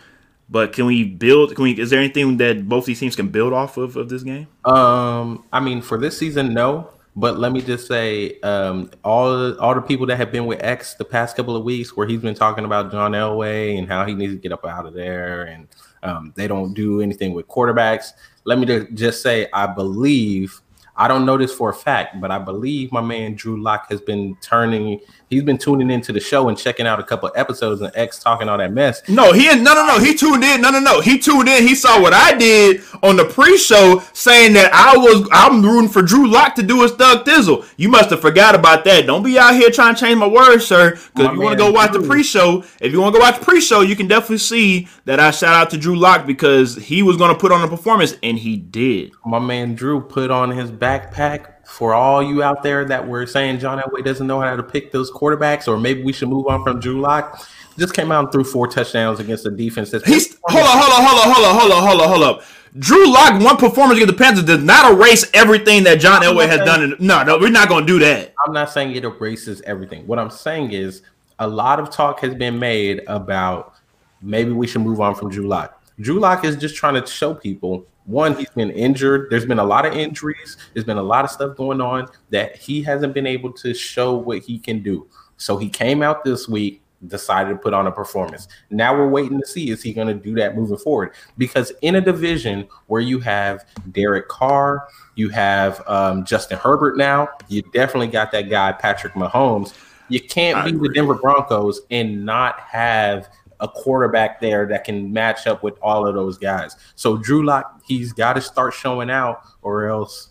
But can we build? Can we? Is there anything that both these teams can build off of of this game? Um, I mean, for this season, no. But let me just say, um, all all the people that have been with X the past couple of weeks, where he's been talking about John Elway and how he needs to get up out of there, and um, they don't do anything with quarterbacks. Let me ju- just say, I believe. I don't know this for a fact, but I believe my man Drew Lock has been turning. He's been tuning into the show and checking out a couple episodes and X talking all that mess. No, he no no no. He tuned in. No no no. He tuned in. He saw what I did on the pre-show, saying that I was I'm rooting for Drew Lock to do his Thug Thizzle. You must have forgot about that. Don't be out here trying to change my words, sir. Because if you want to go watch the pre-show, if you want to go watch the pre-show, you can definitely see that I shout out to Drew Lock because he was going to put on a performance, and he did. my man Drew put on his backpack for all you out there that were saying John Elway doesn't know how to pick those quarterbacks, or maybe we should move on from Drew Lock. Just came out and threw four touchdowns against a defense that's He's hold on, hold on, hold on, hold on, hold on, hold on, hold up. Drew Lock one performance against the Panthers does not erase everything that John Elway has done. In, no, no, we're not going to do that. I'm not saying it erases everything. What I'm saying is a lot of talk has been made about maybe we should move on from Drew Lock. Drew Lock is just trying to show people one, he's been injured. There's been a lot of injuries. There's been a lot of stuff going on that he hasn't been able to show what he can do. So he came out this week, decided to put on a performance. Now we're waiting to see is he going to do that moving forward? Because in a division where you have Derek Carr, you have um, Justin Herbert now, you definitely got that guy Patrick Mahomes. You can't I beat agree. the Denver Broncos and not have a quarterback there that can match up with all of those guys. So Drew Lock, he's got to start showing out, or else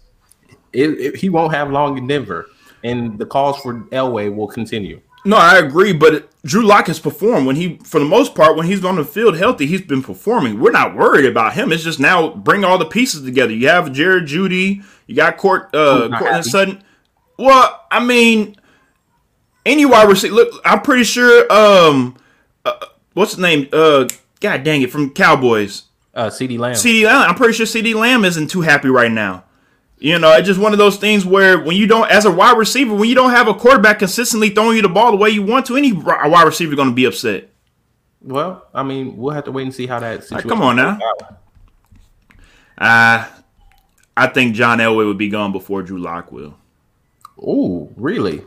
it, it- he won't have long in Denver, and the calls for Elway will continue. No, I agree, but Drew Lock has performed when he, for the most part, when he's on the field healthy, he's been performing. We're not worried about him. It's just now bring all the pieces together. You have Jared Jeudy, you got Court, uh, Courtland Sutton. Well, I mean, any wide receiver. Look, I'm pretty sure. Um, uh, what's his name? Uh, God dang it, from Cowboys. Uh, CeeDee Lamb. CeeDee Lamb. I'm pretty sure CeeDee Lamb isn't too happy right now. You know, it's just one of those things where when you don't, as a wide receiver, when you don't have a quarterback consistently throwing you the ball the way you want to, any wide receiver is going to be upset. Well, I mean, we'll have to wait and see how that situation. come on now. Uh, I think John Elway would be gone before Drew Lock will. Oh, really?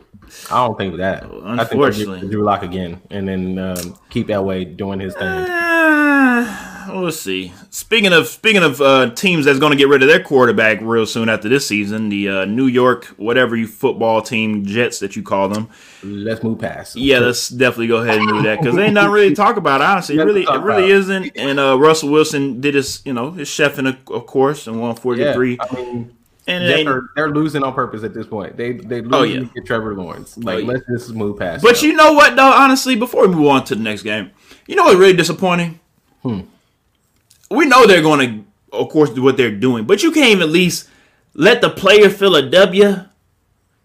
I don't think that. Unfortunately, I think Drew Lock again, and then um, keep way doing his thing. Uh, we'll see. Speaking of speaking of uh, teams that's going to get rid of their quarterback real soon after this season, the uh, New York whatever you football team Jets that you call them. Let's move past. Yeah, let's definitely go ahead and do that because they ain't not really to talk about. Honestly, it really it really isn't. And uh, Russell Wilson did his you know his chefing of course and one forty three. Yeah, I mean, and they, are they're losing on purpose at this point. They they lose oh, yeah. get Trevor Lawrence. Like oh, yeah. let's just move past. But you know what though, honestly, before we move on to the next game, you know what's really disappointing? Hmm we know they're going to, of course, do what they're doing, but you can't even at least let the player feel a W.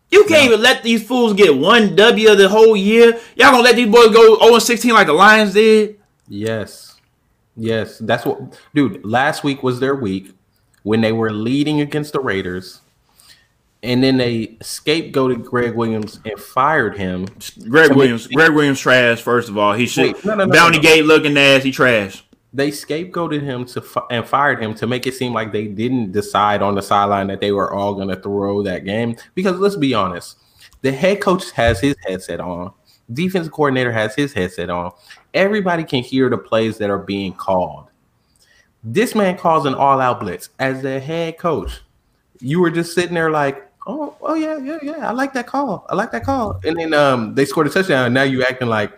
You can't even let these fools get one W the whole year. Y'all gonna let these boys go 0 16 like the Lions did? Yes. Yes. That's what dude, last week was their week when they were leading against the Raiders. And then they scapegoated Gregg Williams and fired him. Gregg Williams, Gregg Williams trash. First of all, he should Wait, no, no, no, bounty gate looking ass. He trash they scapegoated him to and fired him to make it seem like they didn't decide on the sideline that they were all going to throw that game. Because let's be honest, the head coach has his headset on, defensive coordinator has his headset on. Everybody can hear the plays that are being called. This man calls an all-out blitz as the head coach. You were just sitting there like, oh, oh yeah, yeah, yeah. I like that call. I like that call. And then um, they scored a touchdown. And now you acting like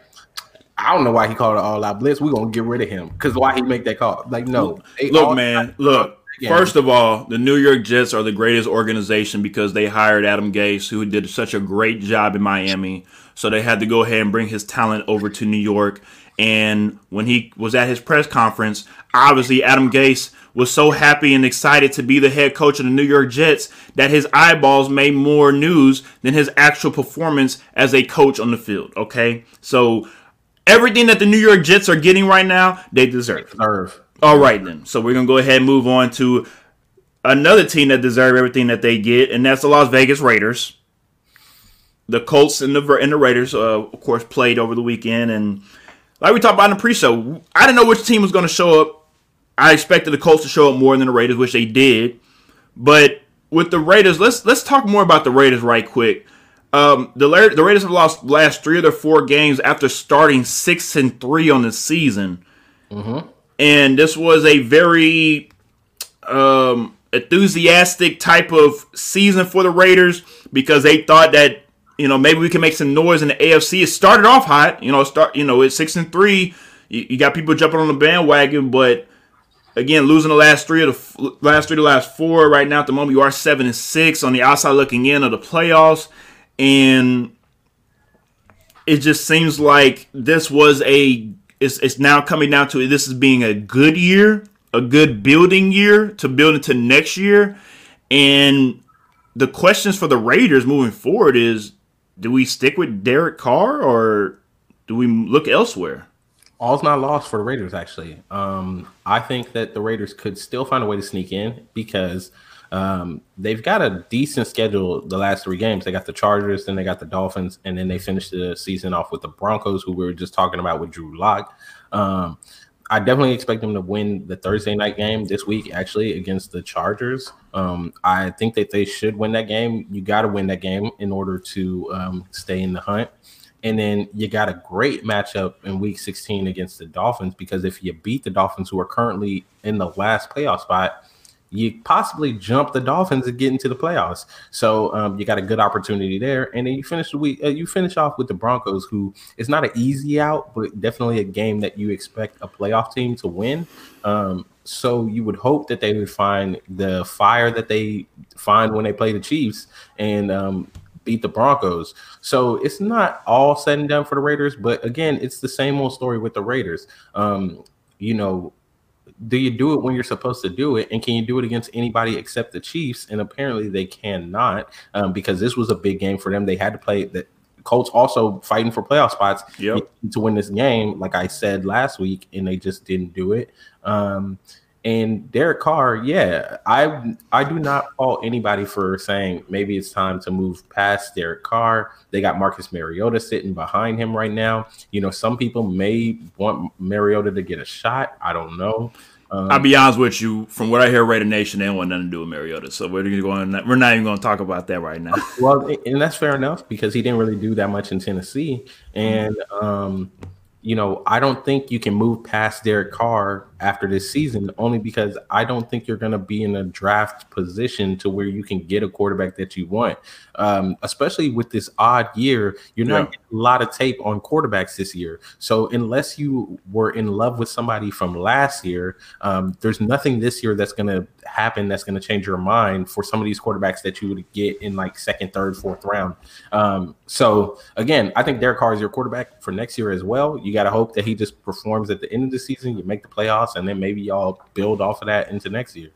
I don't know why he called it all out blitz. We're gonna get rid of him because why he make that call? Like, no. Look, man, look. First of all, the New York Jets are the greatest organization because they hired Adam Gase, who did such a great job in Miami. So they had to go ahead and bring his talent over to New York. And when he was at his press conference, obviously Adam Gase was so happy and excited to be the head coach of the New York Jets that his eyeballs made more news than his actual performance as a coach on the field. Okay, so everything that the New York Jets are getting right now, they deserve. Deserve. All right then. So we're gonna go ahead and move on to another team that deserve everything that they get, and that's the Las Vegas Raiders. The Colts and the and the Raiders, uh, of course, played over the weekend, and like we talked about in the pre-show, I didn't know which team was going to show up. I expected the Colts to show up more than the Raiders, which they did. But with the Raiders, let's let's talk more about the Raiders right quick. Um, the the Raiders have lost last three of their four games after starting six and three on the season, mm-hmm. and this was a very um, enthusiastic type of season for the Raiders because they thought that you know maybe we can make some noise in the AFC. It started off hot, you know, start you know it's six and three. You, you got people jumping on the bandwagon, but again losing the last three of the last three to last four right now at the moment you are seven and six on the outside looking in of the playoffs and it just seems like this was a it's, it's now coming down to this is being a good year a good building year to build into next year and the questions for the raiders moving forward is do we stick with derek carr or do we look elsewhere all's not lost for the raiders actually um, i think that the raiders could still find a way to sneak in because – um, they've got a decent schedule the last three games. They got the Chargers, then they got the Dolphins, and then they finished the season off with the Broncos, who we were just talking about with Drew Lock. Um, I definitely expect them to win the Thursday night game this week, actually, against the Chargers. Um, I think that they should win that game. You got to win that game in order to um, stay in the hunt. And then you got a great matchup in week 16 against the Dolphins because if you beat the Dolphins, who are currently in the last playoff spot, you possibly jump the Dolphins and get into the playoffs. So um, you got a good opportunity there, and then you finish the week. Uh, you finish off with the Broncos, who is not an easy out, but definitely a game that you expect a playoff team to win. Um, so you would hope that they would find the fire that they find when they play the Chiefs and um, beat the Broncos. So it's not all said and done for the Raiders, but again, it's the same old story with the Raiders. Um, you know, do you do it when you're supposed to do it? And can you do it against anybody except the Chiefs? And apparently they cannot um, because this was a big game for them. They had to play that. Colts also fighting for playoff spots yep. to win this game, like I said last week, and they just didn't do it. Um, and Derek Carr, yeah, I I do not fault anybody for saying maybe it's time to move past Derek Carr. They got Marcus Mariota sitting behind him right now. You know, some people may want Mariota to get a shot. I don't know. Um, I'll be honest with you. From what I hear, Raider Nation, they don't want nothing to do with Mariota. So we're going. We're not even going to talk about that right now. well, and that's fair enough because he didn't really do that much in Tennessee, and um, you know, I don't think you can move past Derek Carr after this season only because I don't think you're going to be in a draft position to where you can get a quarterback that you want. Um, especially with this odd year, you're not getting a lot of tape on quarterbacks this year. So unless you were in love with somebody from last year, um, there's nothing this year that's going to happen that's going to change your mind for some of these quarterbacks that you would get in like second, third, fourth round. Um, so again, I think Derek Carr is your quarterback for next year as well. You got to hope that he just performs at the end of the season. You make the playoffs and then maybe y'all build off of that into next year.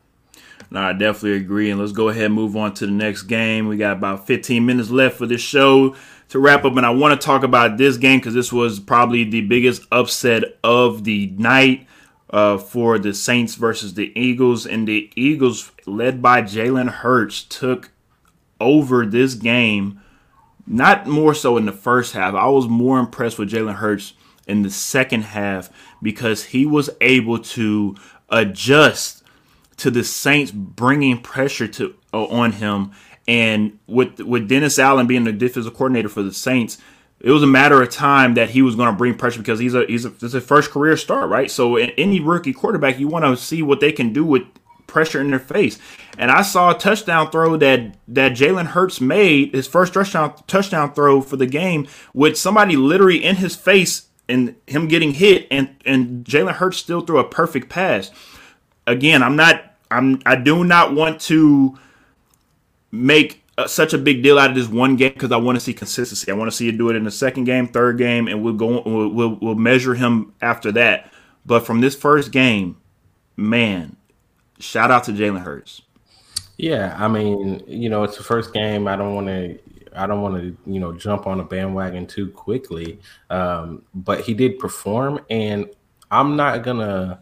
No, I definitely agree. And let's go ahead and move on to the next game. We got about 15 minutes left for this show to wrap up. And I want to talk about this game because this was probably the biggest upset of the night uh, for the Saints versus the Eagles. And the Eagles, led by Jalen Hurts, took over this game. Not more so in the first half. I was more impressed with Jalen Hurts in the second half because he was able to adjust to the Saints bringing pressure to uh, on him. And with with Dennis Allen being the defensive coordinator for the Saints, it was a matter of time that he was going to bring pressure because he's a he's a, first career start, right? So any rookie quarterback, you want to see what they can do with pressure in their face. And I saw a touchdown throw that that Jalen Hurts made his first touchdown touchdown throw for the game with somebody literally in his face and him getting hit and and Jalen Hurts still threw a perfect pass. Again, I'm not I'm I do not want to make uh, such a big deal out of this one game because I want to see consistency. I want to see you do it in the second game, third game, and we'll go we'll, we'll, we'll measure him after that. But from this first game, man, shout out to Jalen Hurts. Yeah, I mean, you know, it's the first game. I don't want to I don't want to, you know, jump on a bandwagon too quickly. Um, but he did perform, and I'm not gonna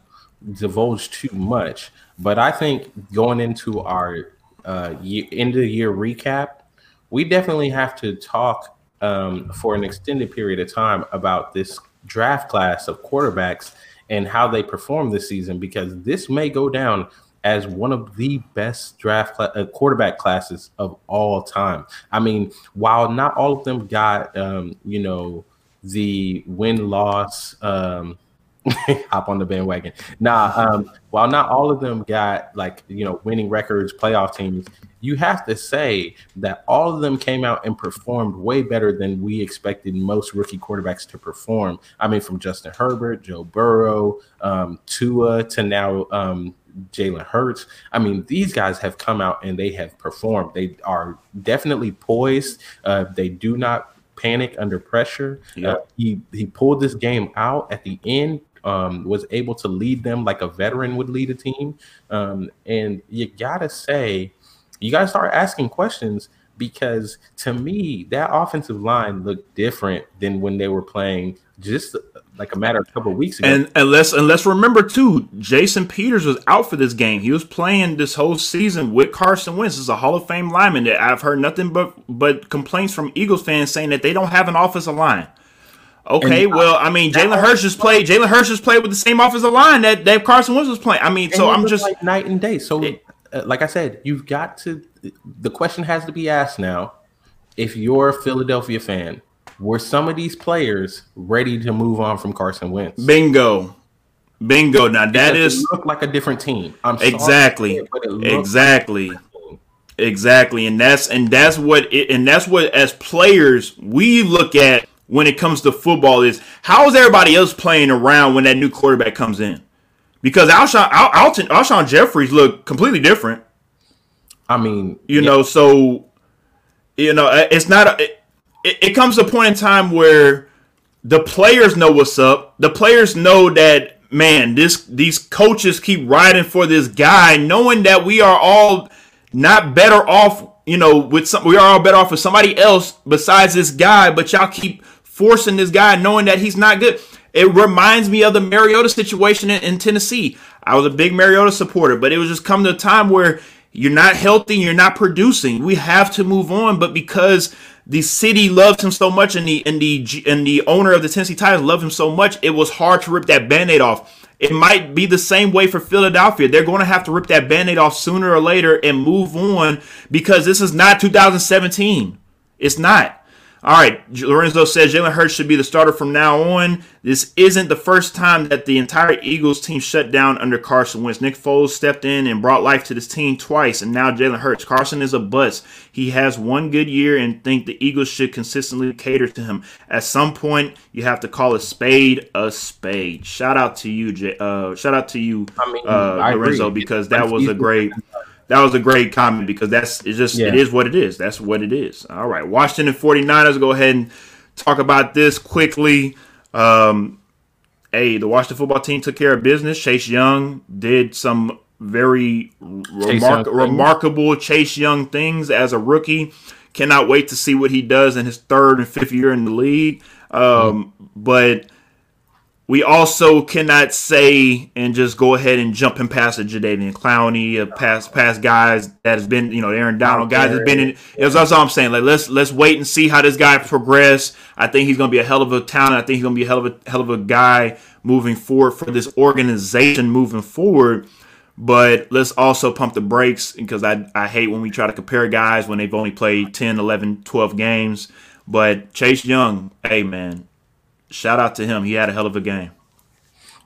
divulge too much. But I think going into our uh, end of the year recap, we definitely have to talk um, for an extended period of time about this draft class of quarterbacks and how they perform this season because this may go down as one of the best draft cl- uh, quarterback classes of all time. I mean, while not all of them got, um, you know, the win loss, um, hop on the bandwagon. Nah, um, while not all of them got like, you know, winning records, playoff teams, you have to say that all of them came out and performed way better than we expected most rookie quarterbacks to perform. I mean, from Justin Herbert, Joe Burrow, um, Tua to now um, Jalen Hurts. I mean, these guys have come out and they have performed. They are definitely poised. Uh, they do not panic under pressure. Yep. Uh, he he pulled this game out at the end. Um, was able to lead them like a veteran would lead a team. Um, and you gotta say, you gotta start asking questions because to me, that offensive line looked different than when they were playing just like a matter of a couple of weeks ago. And, and let's remember too, Jason Peters was out for this game. He was playing this whole season with Carson Wentz. This is a Hall of Fame lineman that I've heard nothing but but complaints from Eagles fans saying that they don't have an offensive line. Okay, and, well, I mean, Jalen Hurts just played. Jalen Hurts just played with the same offensive line that, that Carson Wentz was playing. I mean, so I'm just like night and day. So, it, uh, like I said, you've got to. The question has to be asked now. If you're a Philadelphia fan, were some of these players ready to move on from Carson Wentz? Bingo. Bingo. Now that because is look like a different team. I'm exactly, it, exactly, like exactly, and that's and that's what it, and that's what as players we look at when it comes to football is how is everybody else playing around when that new quarterback comes in? Because Alshon Alton Alshon Jeffries look completely different. I mean, you yeah. know, so you know, uh, it's not. A, it, it comes a point in time where the players know what's up. The players know that man, this these coaches keep riding for this guy, knowing that we are all not better off. You know, with some, we are all better off with somebody else besides this guy. But y'all keep forcing this guy, knowing that he's not good. It reminds me of the Mariota situation in, in Tennessee. I was a big Mariota supporter, but it was just come to a time where you're not healthy, you're not producing. We have to move on, but because the city loved him so much and the and the and the owner of the Tennessee Titans loved him so much, it was hard to rip that band-aid off. It might be the same way for Philadelphia. They're going to have to rip that band-aid off sooner or later and move on because this is not 2017. It's not. All right, Lorenzo says Jalen Hurts should be the starter from now on. This isn't the first time that the entire Eagles team shut down under Carson Wentz. Nick Foles stepped in and brought life to this team twice, and now Jalen Hurts. Carson is a bust. He has one good year, and think the Eagles should consistently cater to him. At some point, you have to call a spade a spade. Shout out to you, uh, shout out to you, I mean, uh, Lorenzo, because that was a great that was a great comment because that's it's just yeah. it is what it is. That's what it is. All right. Washington 49ers go ahead and talk about this quickly. Um, hey, the Washington football team took care of business. Chase Young did some very remar- remarkable Chase Young things as a rookie. Cannot wait to see what he does in his third and fifth year in the league. Um, mm-hmm. But we also cannot say and just go ahead and jump and pass a Jadeveon Clowney, a uh, past past guys that has been, you know, Aaron Donald, guys that's been in. That's, that's all I'm saying. Like let's let's wait and see how this guy progress. I think he's going to be a hell of a talent. I think he's going to be a hell of a hell of a guy moving forward for this organization moving forward. But let's also pump the brakes because I, I hate when we try to compare guys when they've only played 10, 11, 12 games. But Chase Young, hey man, shout out to him. He had a hell of a game.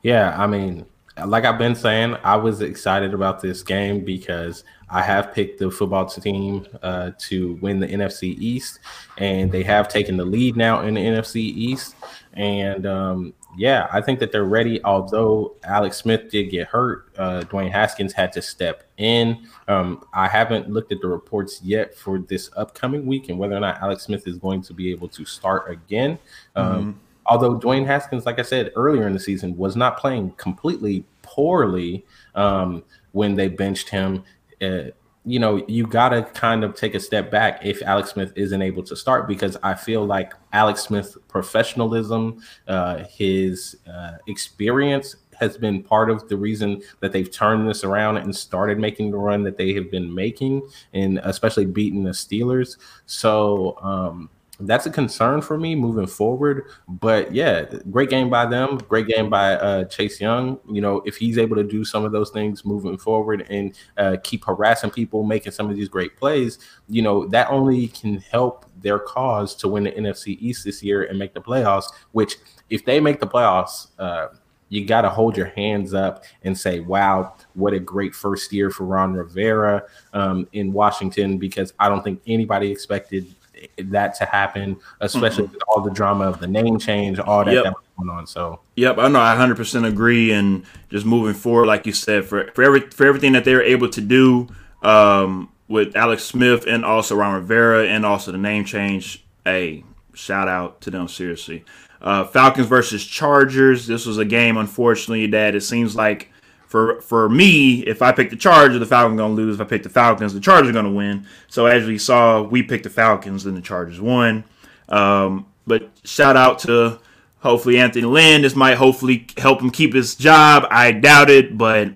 Yeah, I mean, like I've been saying, I was excited about this game because I have picked the football team uh, to win the NFC East, and they have taken the lead now in the NFC East. And um, yeah, I think that they're ready. Although Alex Smith did get hurt, uh, Dwayne Haskins had to step in. Um, I haven't looked at the reports yet for this upcoming week and whether or not Alex Smith is going to be able to start again. Um, mm-hmm although Dwayne Haskins, like I said earlier in the season, was not playing completely poorly um, when they benched him. Uh, you know, you got to kind of take a step back if Alex Smith isn't able to start because I feel like Alex Smith's professionalism, uh, his uh, experience has been part of the reason that they've turned this around and started making the run that they have been making, and especially beating the Steelers. So, um, that's a concern for me moving forward. But yeah, great game by them. Great game by uh, Chase Young. You know, if he's able to do some of those things moving forward and uh, keep harassing people, making some of these great plays, you know, that only can help their cause to win the NFC East this year and make the playoffs. Which, if they make the playoffs, uh, you got to hold your hands up and say, wow, what a great first year for Ron Rivera um, in Washington, because I don't think anybody expected that to happen, especially mm-hmm. with all the drama of the name change, all that, yep. that going on. So, yep, I know I 100% agree. And just moving forward, like you said, for for every for everything that they were able to do um, with Alex Smith and also Ron Rivera and also the name change, hey, shout out to them seriously. Uh, Falcons versus Chargers. This was a game, unfortunately, that it seems like for for me, if I pick the Chargers, the Falcons gonna lose. If I pick the Falcons, the Chargers are gonna win. So as we saw, we picked the Falcons and the Chargers won. Um, but shout out to hopefully Anthony Lynn. This might hopefully help him keep his job. I doubt it, but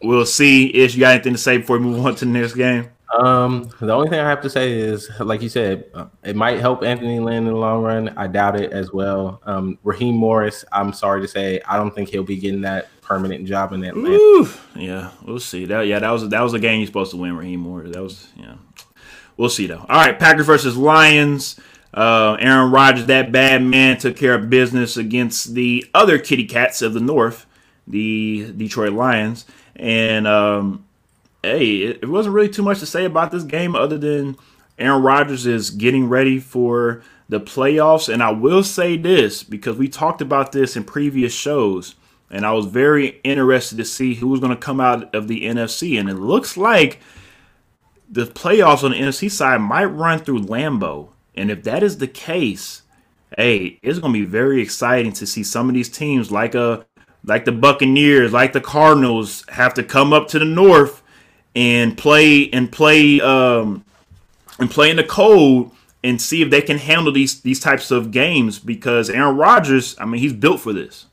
we'll see. If you got anything to say before we move on to the next game? Um, the only thing I have to say is, like you said, uh, it might help Anthony Lynn in the long run. I doubt it as well. Um, Raheem Morris, I'm sorry to say, I don't think he'll be getting that permanent job in Atlanta. Ooh, yeah, we'll see. That yeah, that was that was a game you're supposed to win, Raheem Morris. That was yeah. We'll see though. All right, Packers versus Lions. Uh, Aaron Rodgers, that bad man, took care of business against the other kitty cats of the North, the Detroit Lions, and um, hey, it, it wasn't really too much to say about this game other than Aaron Rodgers is getting ready for the playoffs. And I will say this because we talked about this in previous shows, and I was very interested to see who was going to come out of the NFC. And it looks like the playoffs on the NFC side might run through Lambeau. And if that is the case, hey, it's going to be very exciting to see some of these teams like a uh, like the Buccaneers, like the Cardinals have to come up to the north and play and play um and play in the cold and see if they can handle these these types of games because Aaron Rodgers, I mean, he's built for this.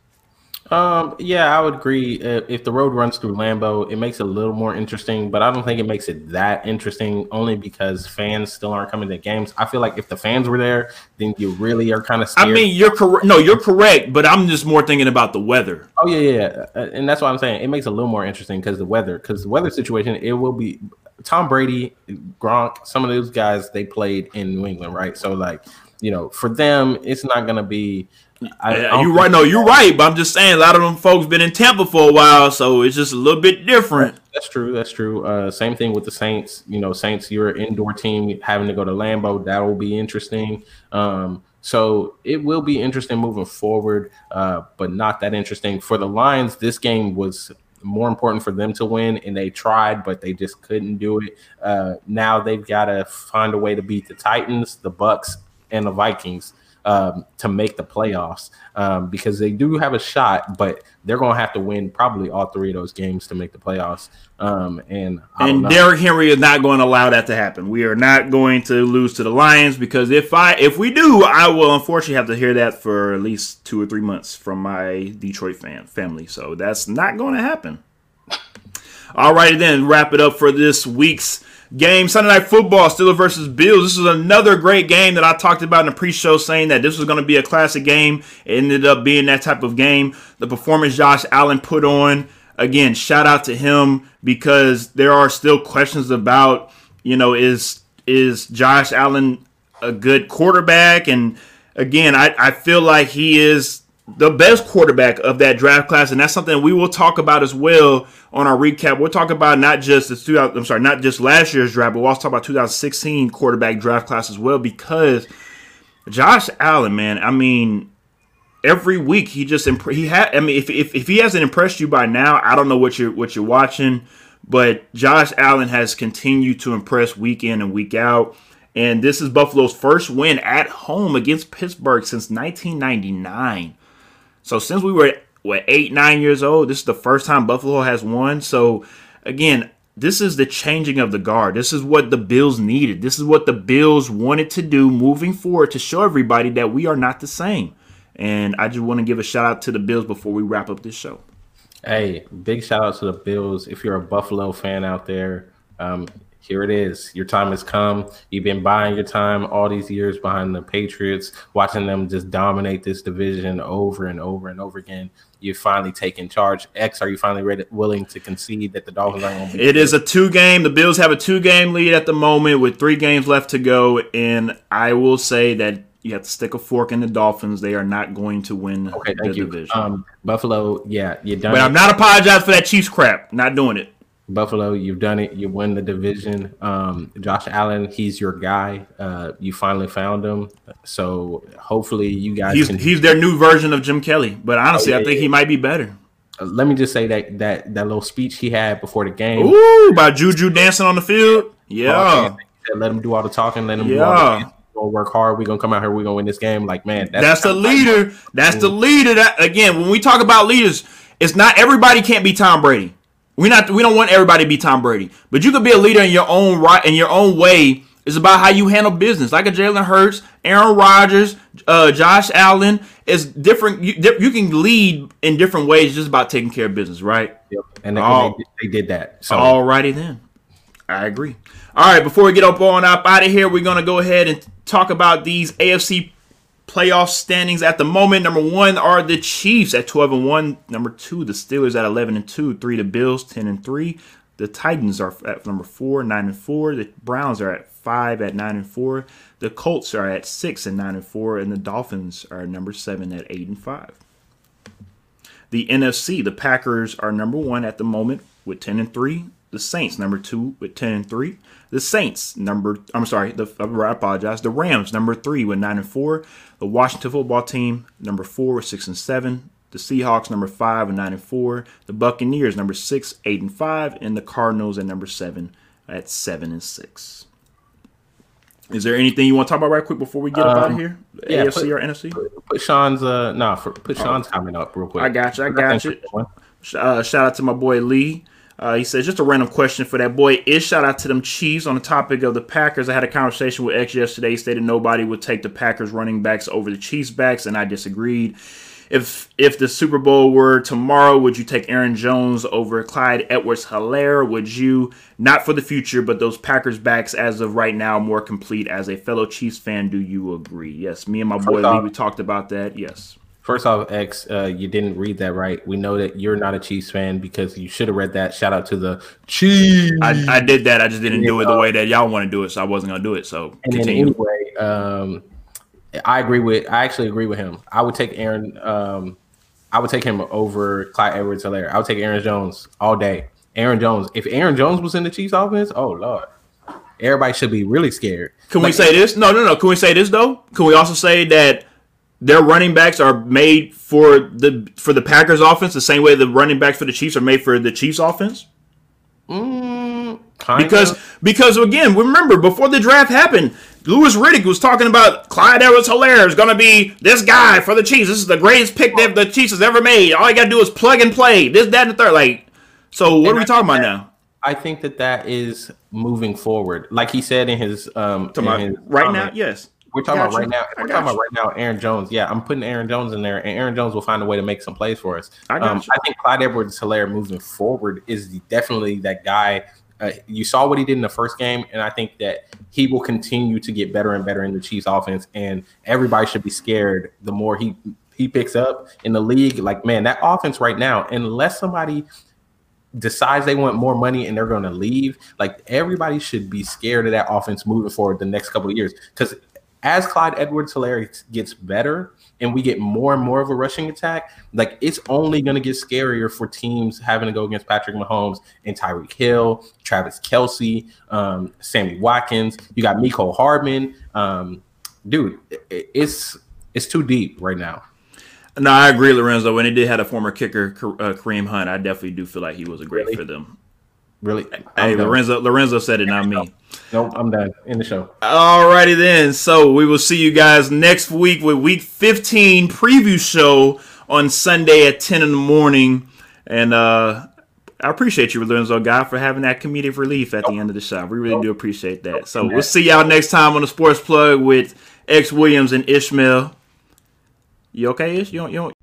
Um, yeah, I would agree. If the road runs through Lambeau, it makes it a little more interesting, but I don't think it makes it that interesting only because fans still aren't coming to games. I feel like if the fans were there, then you really are kind of scared. I mean, you're correct. No, you're correct, but I'm just more thinking about the weather. Oh yeah, yeah, and that's what I'm saying. It makes it a little more interesting because the weather, because the weather situation, it will be Tom Brady, Gronk, some of those guys they played in New England, right? So like, you know, for them, it's not going to be I, you right? No, you're right. But I'm just saying, a lot of them folks been in Tampa for a while, so it's just a little bit different. That's true. That's true. Uh, same thing with the Saints. You know, Saints, you're an indoor team having to go to Lambeau. That will be interesting. Um, so it will be interesting moving forward, uh, but not that interesting for the Lions. This game was more important for them to win, and they tried, but they just couldn't do it. Uh, now they've got to find a way to beat the Titans, the Bucks, and the Vikings um, to make the playoffs um, because they do have a shot, but they're going to have to win probably all three of those games to make the playoffs. Um, and and Derrick Henry is not going to allow that to happen. We are not going to lose to the Lions because if I if we do, I will unfortunately have to hear that for at least two or three months from my Detroit fan family. So that's not going to happen. All righty then, wrap it up for this week's game. Sunday Night Football, Steelers versus Bills. This is another great game that I talked about in the pre-show, saying that this was going to be a classic game. It ended up being that type of game. The performance Josh Allen put on, again, shout out to him because there are still questions about, you know, is is Josh Allen a good quarterback? And again, I, I feel like he is the best quarterback of that draft class, and that's something we will talk about as well on our recap. We'll talk about not just the 2000, I'm sorry, not just last year's draft, but we'll also talk about 2016 quarterback draft class as well because Josh Allen, man, I mean, every week he just imp- he had. I mean, if, if if he hasn't impressed you by now, I don't know what you're what you're watching, but Josh Allen has continued to impress week in and week out. And this is Buffalo's first win at home against Pittsburgh since 1999. So since we were what eight nine years old, this is the first time Buffalo has won. So again, this is the changing of the guard. This is what the Bills needed. This is what the Bills wanted to do moving forward to show everybody that we are not the same. And I just want to give a shout out to the Bills before we wrap up this show. Hey, big shout out to the Bills. If you're a Buffalo fan out there, um, here it is. Your time has come. You've been buying your time all these years behind the Patriots, watching them just dominate this division over and over and over again. You're finally taking charge. X, are you finally ready, willing to concede that the Dolphins are going to be? It is a two game. The Bills have a two game lead at the moment with three games left to go. And I will say that you have to stick a fork in the Dolphins. They are not going to win okay, the you. division. Um, Buffalo, yeah, you're done. But. I'm not apologizing for that Chiefs crap. Not doing it. Buffalo, you've done it. You win the division. Um, Josh Allen, he's your guy. Uh, you finally found him. So hopefully you guys. He's can... he's their new version of Jim Kelly. But honestly, oh, yeah, I think yeah. he might be better. Uh, let me just say that that that little speech he had before the game. Ooh, about Juju dancing on the field. Yeah. Oh, let him do all the talking. Let him yeah. do all the gonna work hard. We're gonna come out here. We're gonna win this game. Like, man, that's, that's the leader. That's the leader. That again, when we talk about leaders, it's not everybody can't be Tom Brady. We not we don't want everybody to be Tom Brady, but you could be a leader in your own right in your own way. It's about how you handle business, like a Jalen Hurts, Aaron Rodgers, uh, Josh Allen. It's different. You, you, can lead in different ways. just about taking care of business, right? Yep. And, they, they, they, did that. So. Alrighty then. I agree. All right. Before we get up on up out of here, we're gonna go ahead and talk about these AFC playoff standings at the moment. Number one are the Chiefs at 12 and 1. Number two, the Steelers at 11 and 2. Three, the Bills 10 and 3. The Titans are at number four, 9 and 4. The Browns are at 5 at 9 and 4. The Colts are at 6 and 9 and 4. And the Dolphins are number 7 at 8 and 5. The NFC, the Packers are number one at the moment with 10 and 3. The Saints, number two with 10 and 3. The Saints, number I'm sorry, the I apologize. The Rams, number three with nine and four. The Washington football team, number four with six and seven. The Seahawks, number five with nine and four. The Buccaneers, number six, eight and five, and the Cardinals at number seven at seven and six. Is there anything you want to talk about right quick before we get um, out of here? Yeah, AFC put, or NFC? Put, put Sean's uh nah, for, put Sean's oh. comment up real quick. I got you. I got you. Uh, shout out to my boy Lee. Uh, he says, just a random question for that boy. Is shout out to them Chiefs on the topic of the Packers. I had a conversation with X yesterday. He stated nobody would take the Packers running backs over the Chiefs backs, and I disagreed. If if the Super Bowl were tomorrow, would you take Aaron Jones over Clyde Edwards Helaire? Would you, not for the future, but those Packers backs as of right now more complete as a fellow Chiefs fan, do you agree? Yes, me and my boy Lee, we talked about that. Yes. First off, X, uh, you didn't read that right. We know that you're not a Chiefs fan because you should have read that. Shout out to the Chiefs. I, I did that. I just didn't do it the way that y'all want to do it, so I wasn't gonna do it. So and continue. anyway, um, I agree with. I actually agree with him. I would take Aaron. Um, I would take him over Clyde Edwards Helaire. I would take Aaron Jones all day. Aaron Jones. If Aaron Jones was in the Chiefs offense, oh lord, everybody should be really scared. Can like, we say this? No, no, no. Can we say this though? Can we also say that their running backs are made for the for the Packers offense the same way the running backs for the Chiefs are made for the Chiefs offense? Mm, because of. because again, remember before the draft happened, Louis Riddick was talking about Clyde Edwards Helaire is going to be this guy for the Chiefs. This is the greatest pick that the Chiefs has ever made. All you got to do is plug and play. This, that, and the third. Like, so what and are we talking about that, now? I think that that is moving forward. Like he said in his um in his right comment, now, yes. We're talking about right now. We're talking you. about right now. Aaron Jones. Yeah, I'm putting Aaron Jones in there, and Aaron Jones will find a way to make some plays for us. I, um, I think Clyde Edwards Helaire moving forward is definitely that guy. Uh, you saw what he did in the first game, and I think that he will continue to get better and better in the Chiefs offense. And everybody should be scared the more he he picks up in the league. Like man, that offense right now, unless somebody decides they want more money and they're going to leave, like everybody should be scared of that offense moving forward the next couple of years. Because as Clyde Edwards Helaire gets better and we get more and more of a rushing attack, like it's only going to get scarier for teams having to go against Patrick Mahomes and Tyreek Hill, Travis Kelce, um, Sammy Watkins. You got Mecole Hardman. Um, dude, it's it's too deep right now. No, I agree, Lorenzo. When they did have a former kicker, uh, Kareem Hunt, I definitely do feel like he was a great really? for them. Really? I'm hey, done. Lorenzo. Lorenzo said it, not me. Nope, I'm done. In the show. Alrighty then. So we will see you guys next week with Week 15 preview show on Sunday at 10 in the morning. And uh, I appreciate you, Lorenzo, guy, for having that comedic relief at the end of the show. We really do appreciate that. So we'll see y'all next time on the Sports Plug with X Williams and Ishmael. You okay, Ish? You don't, you don't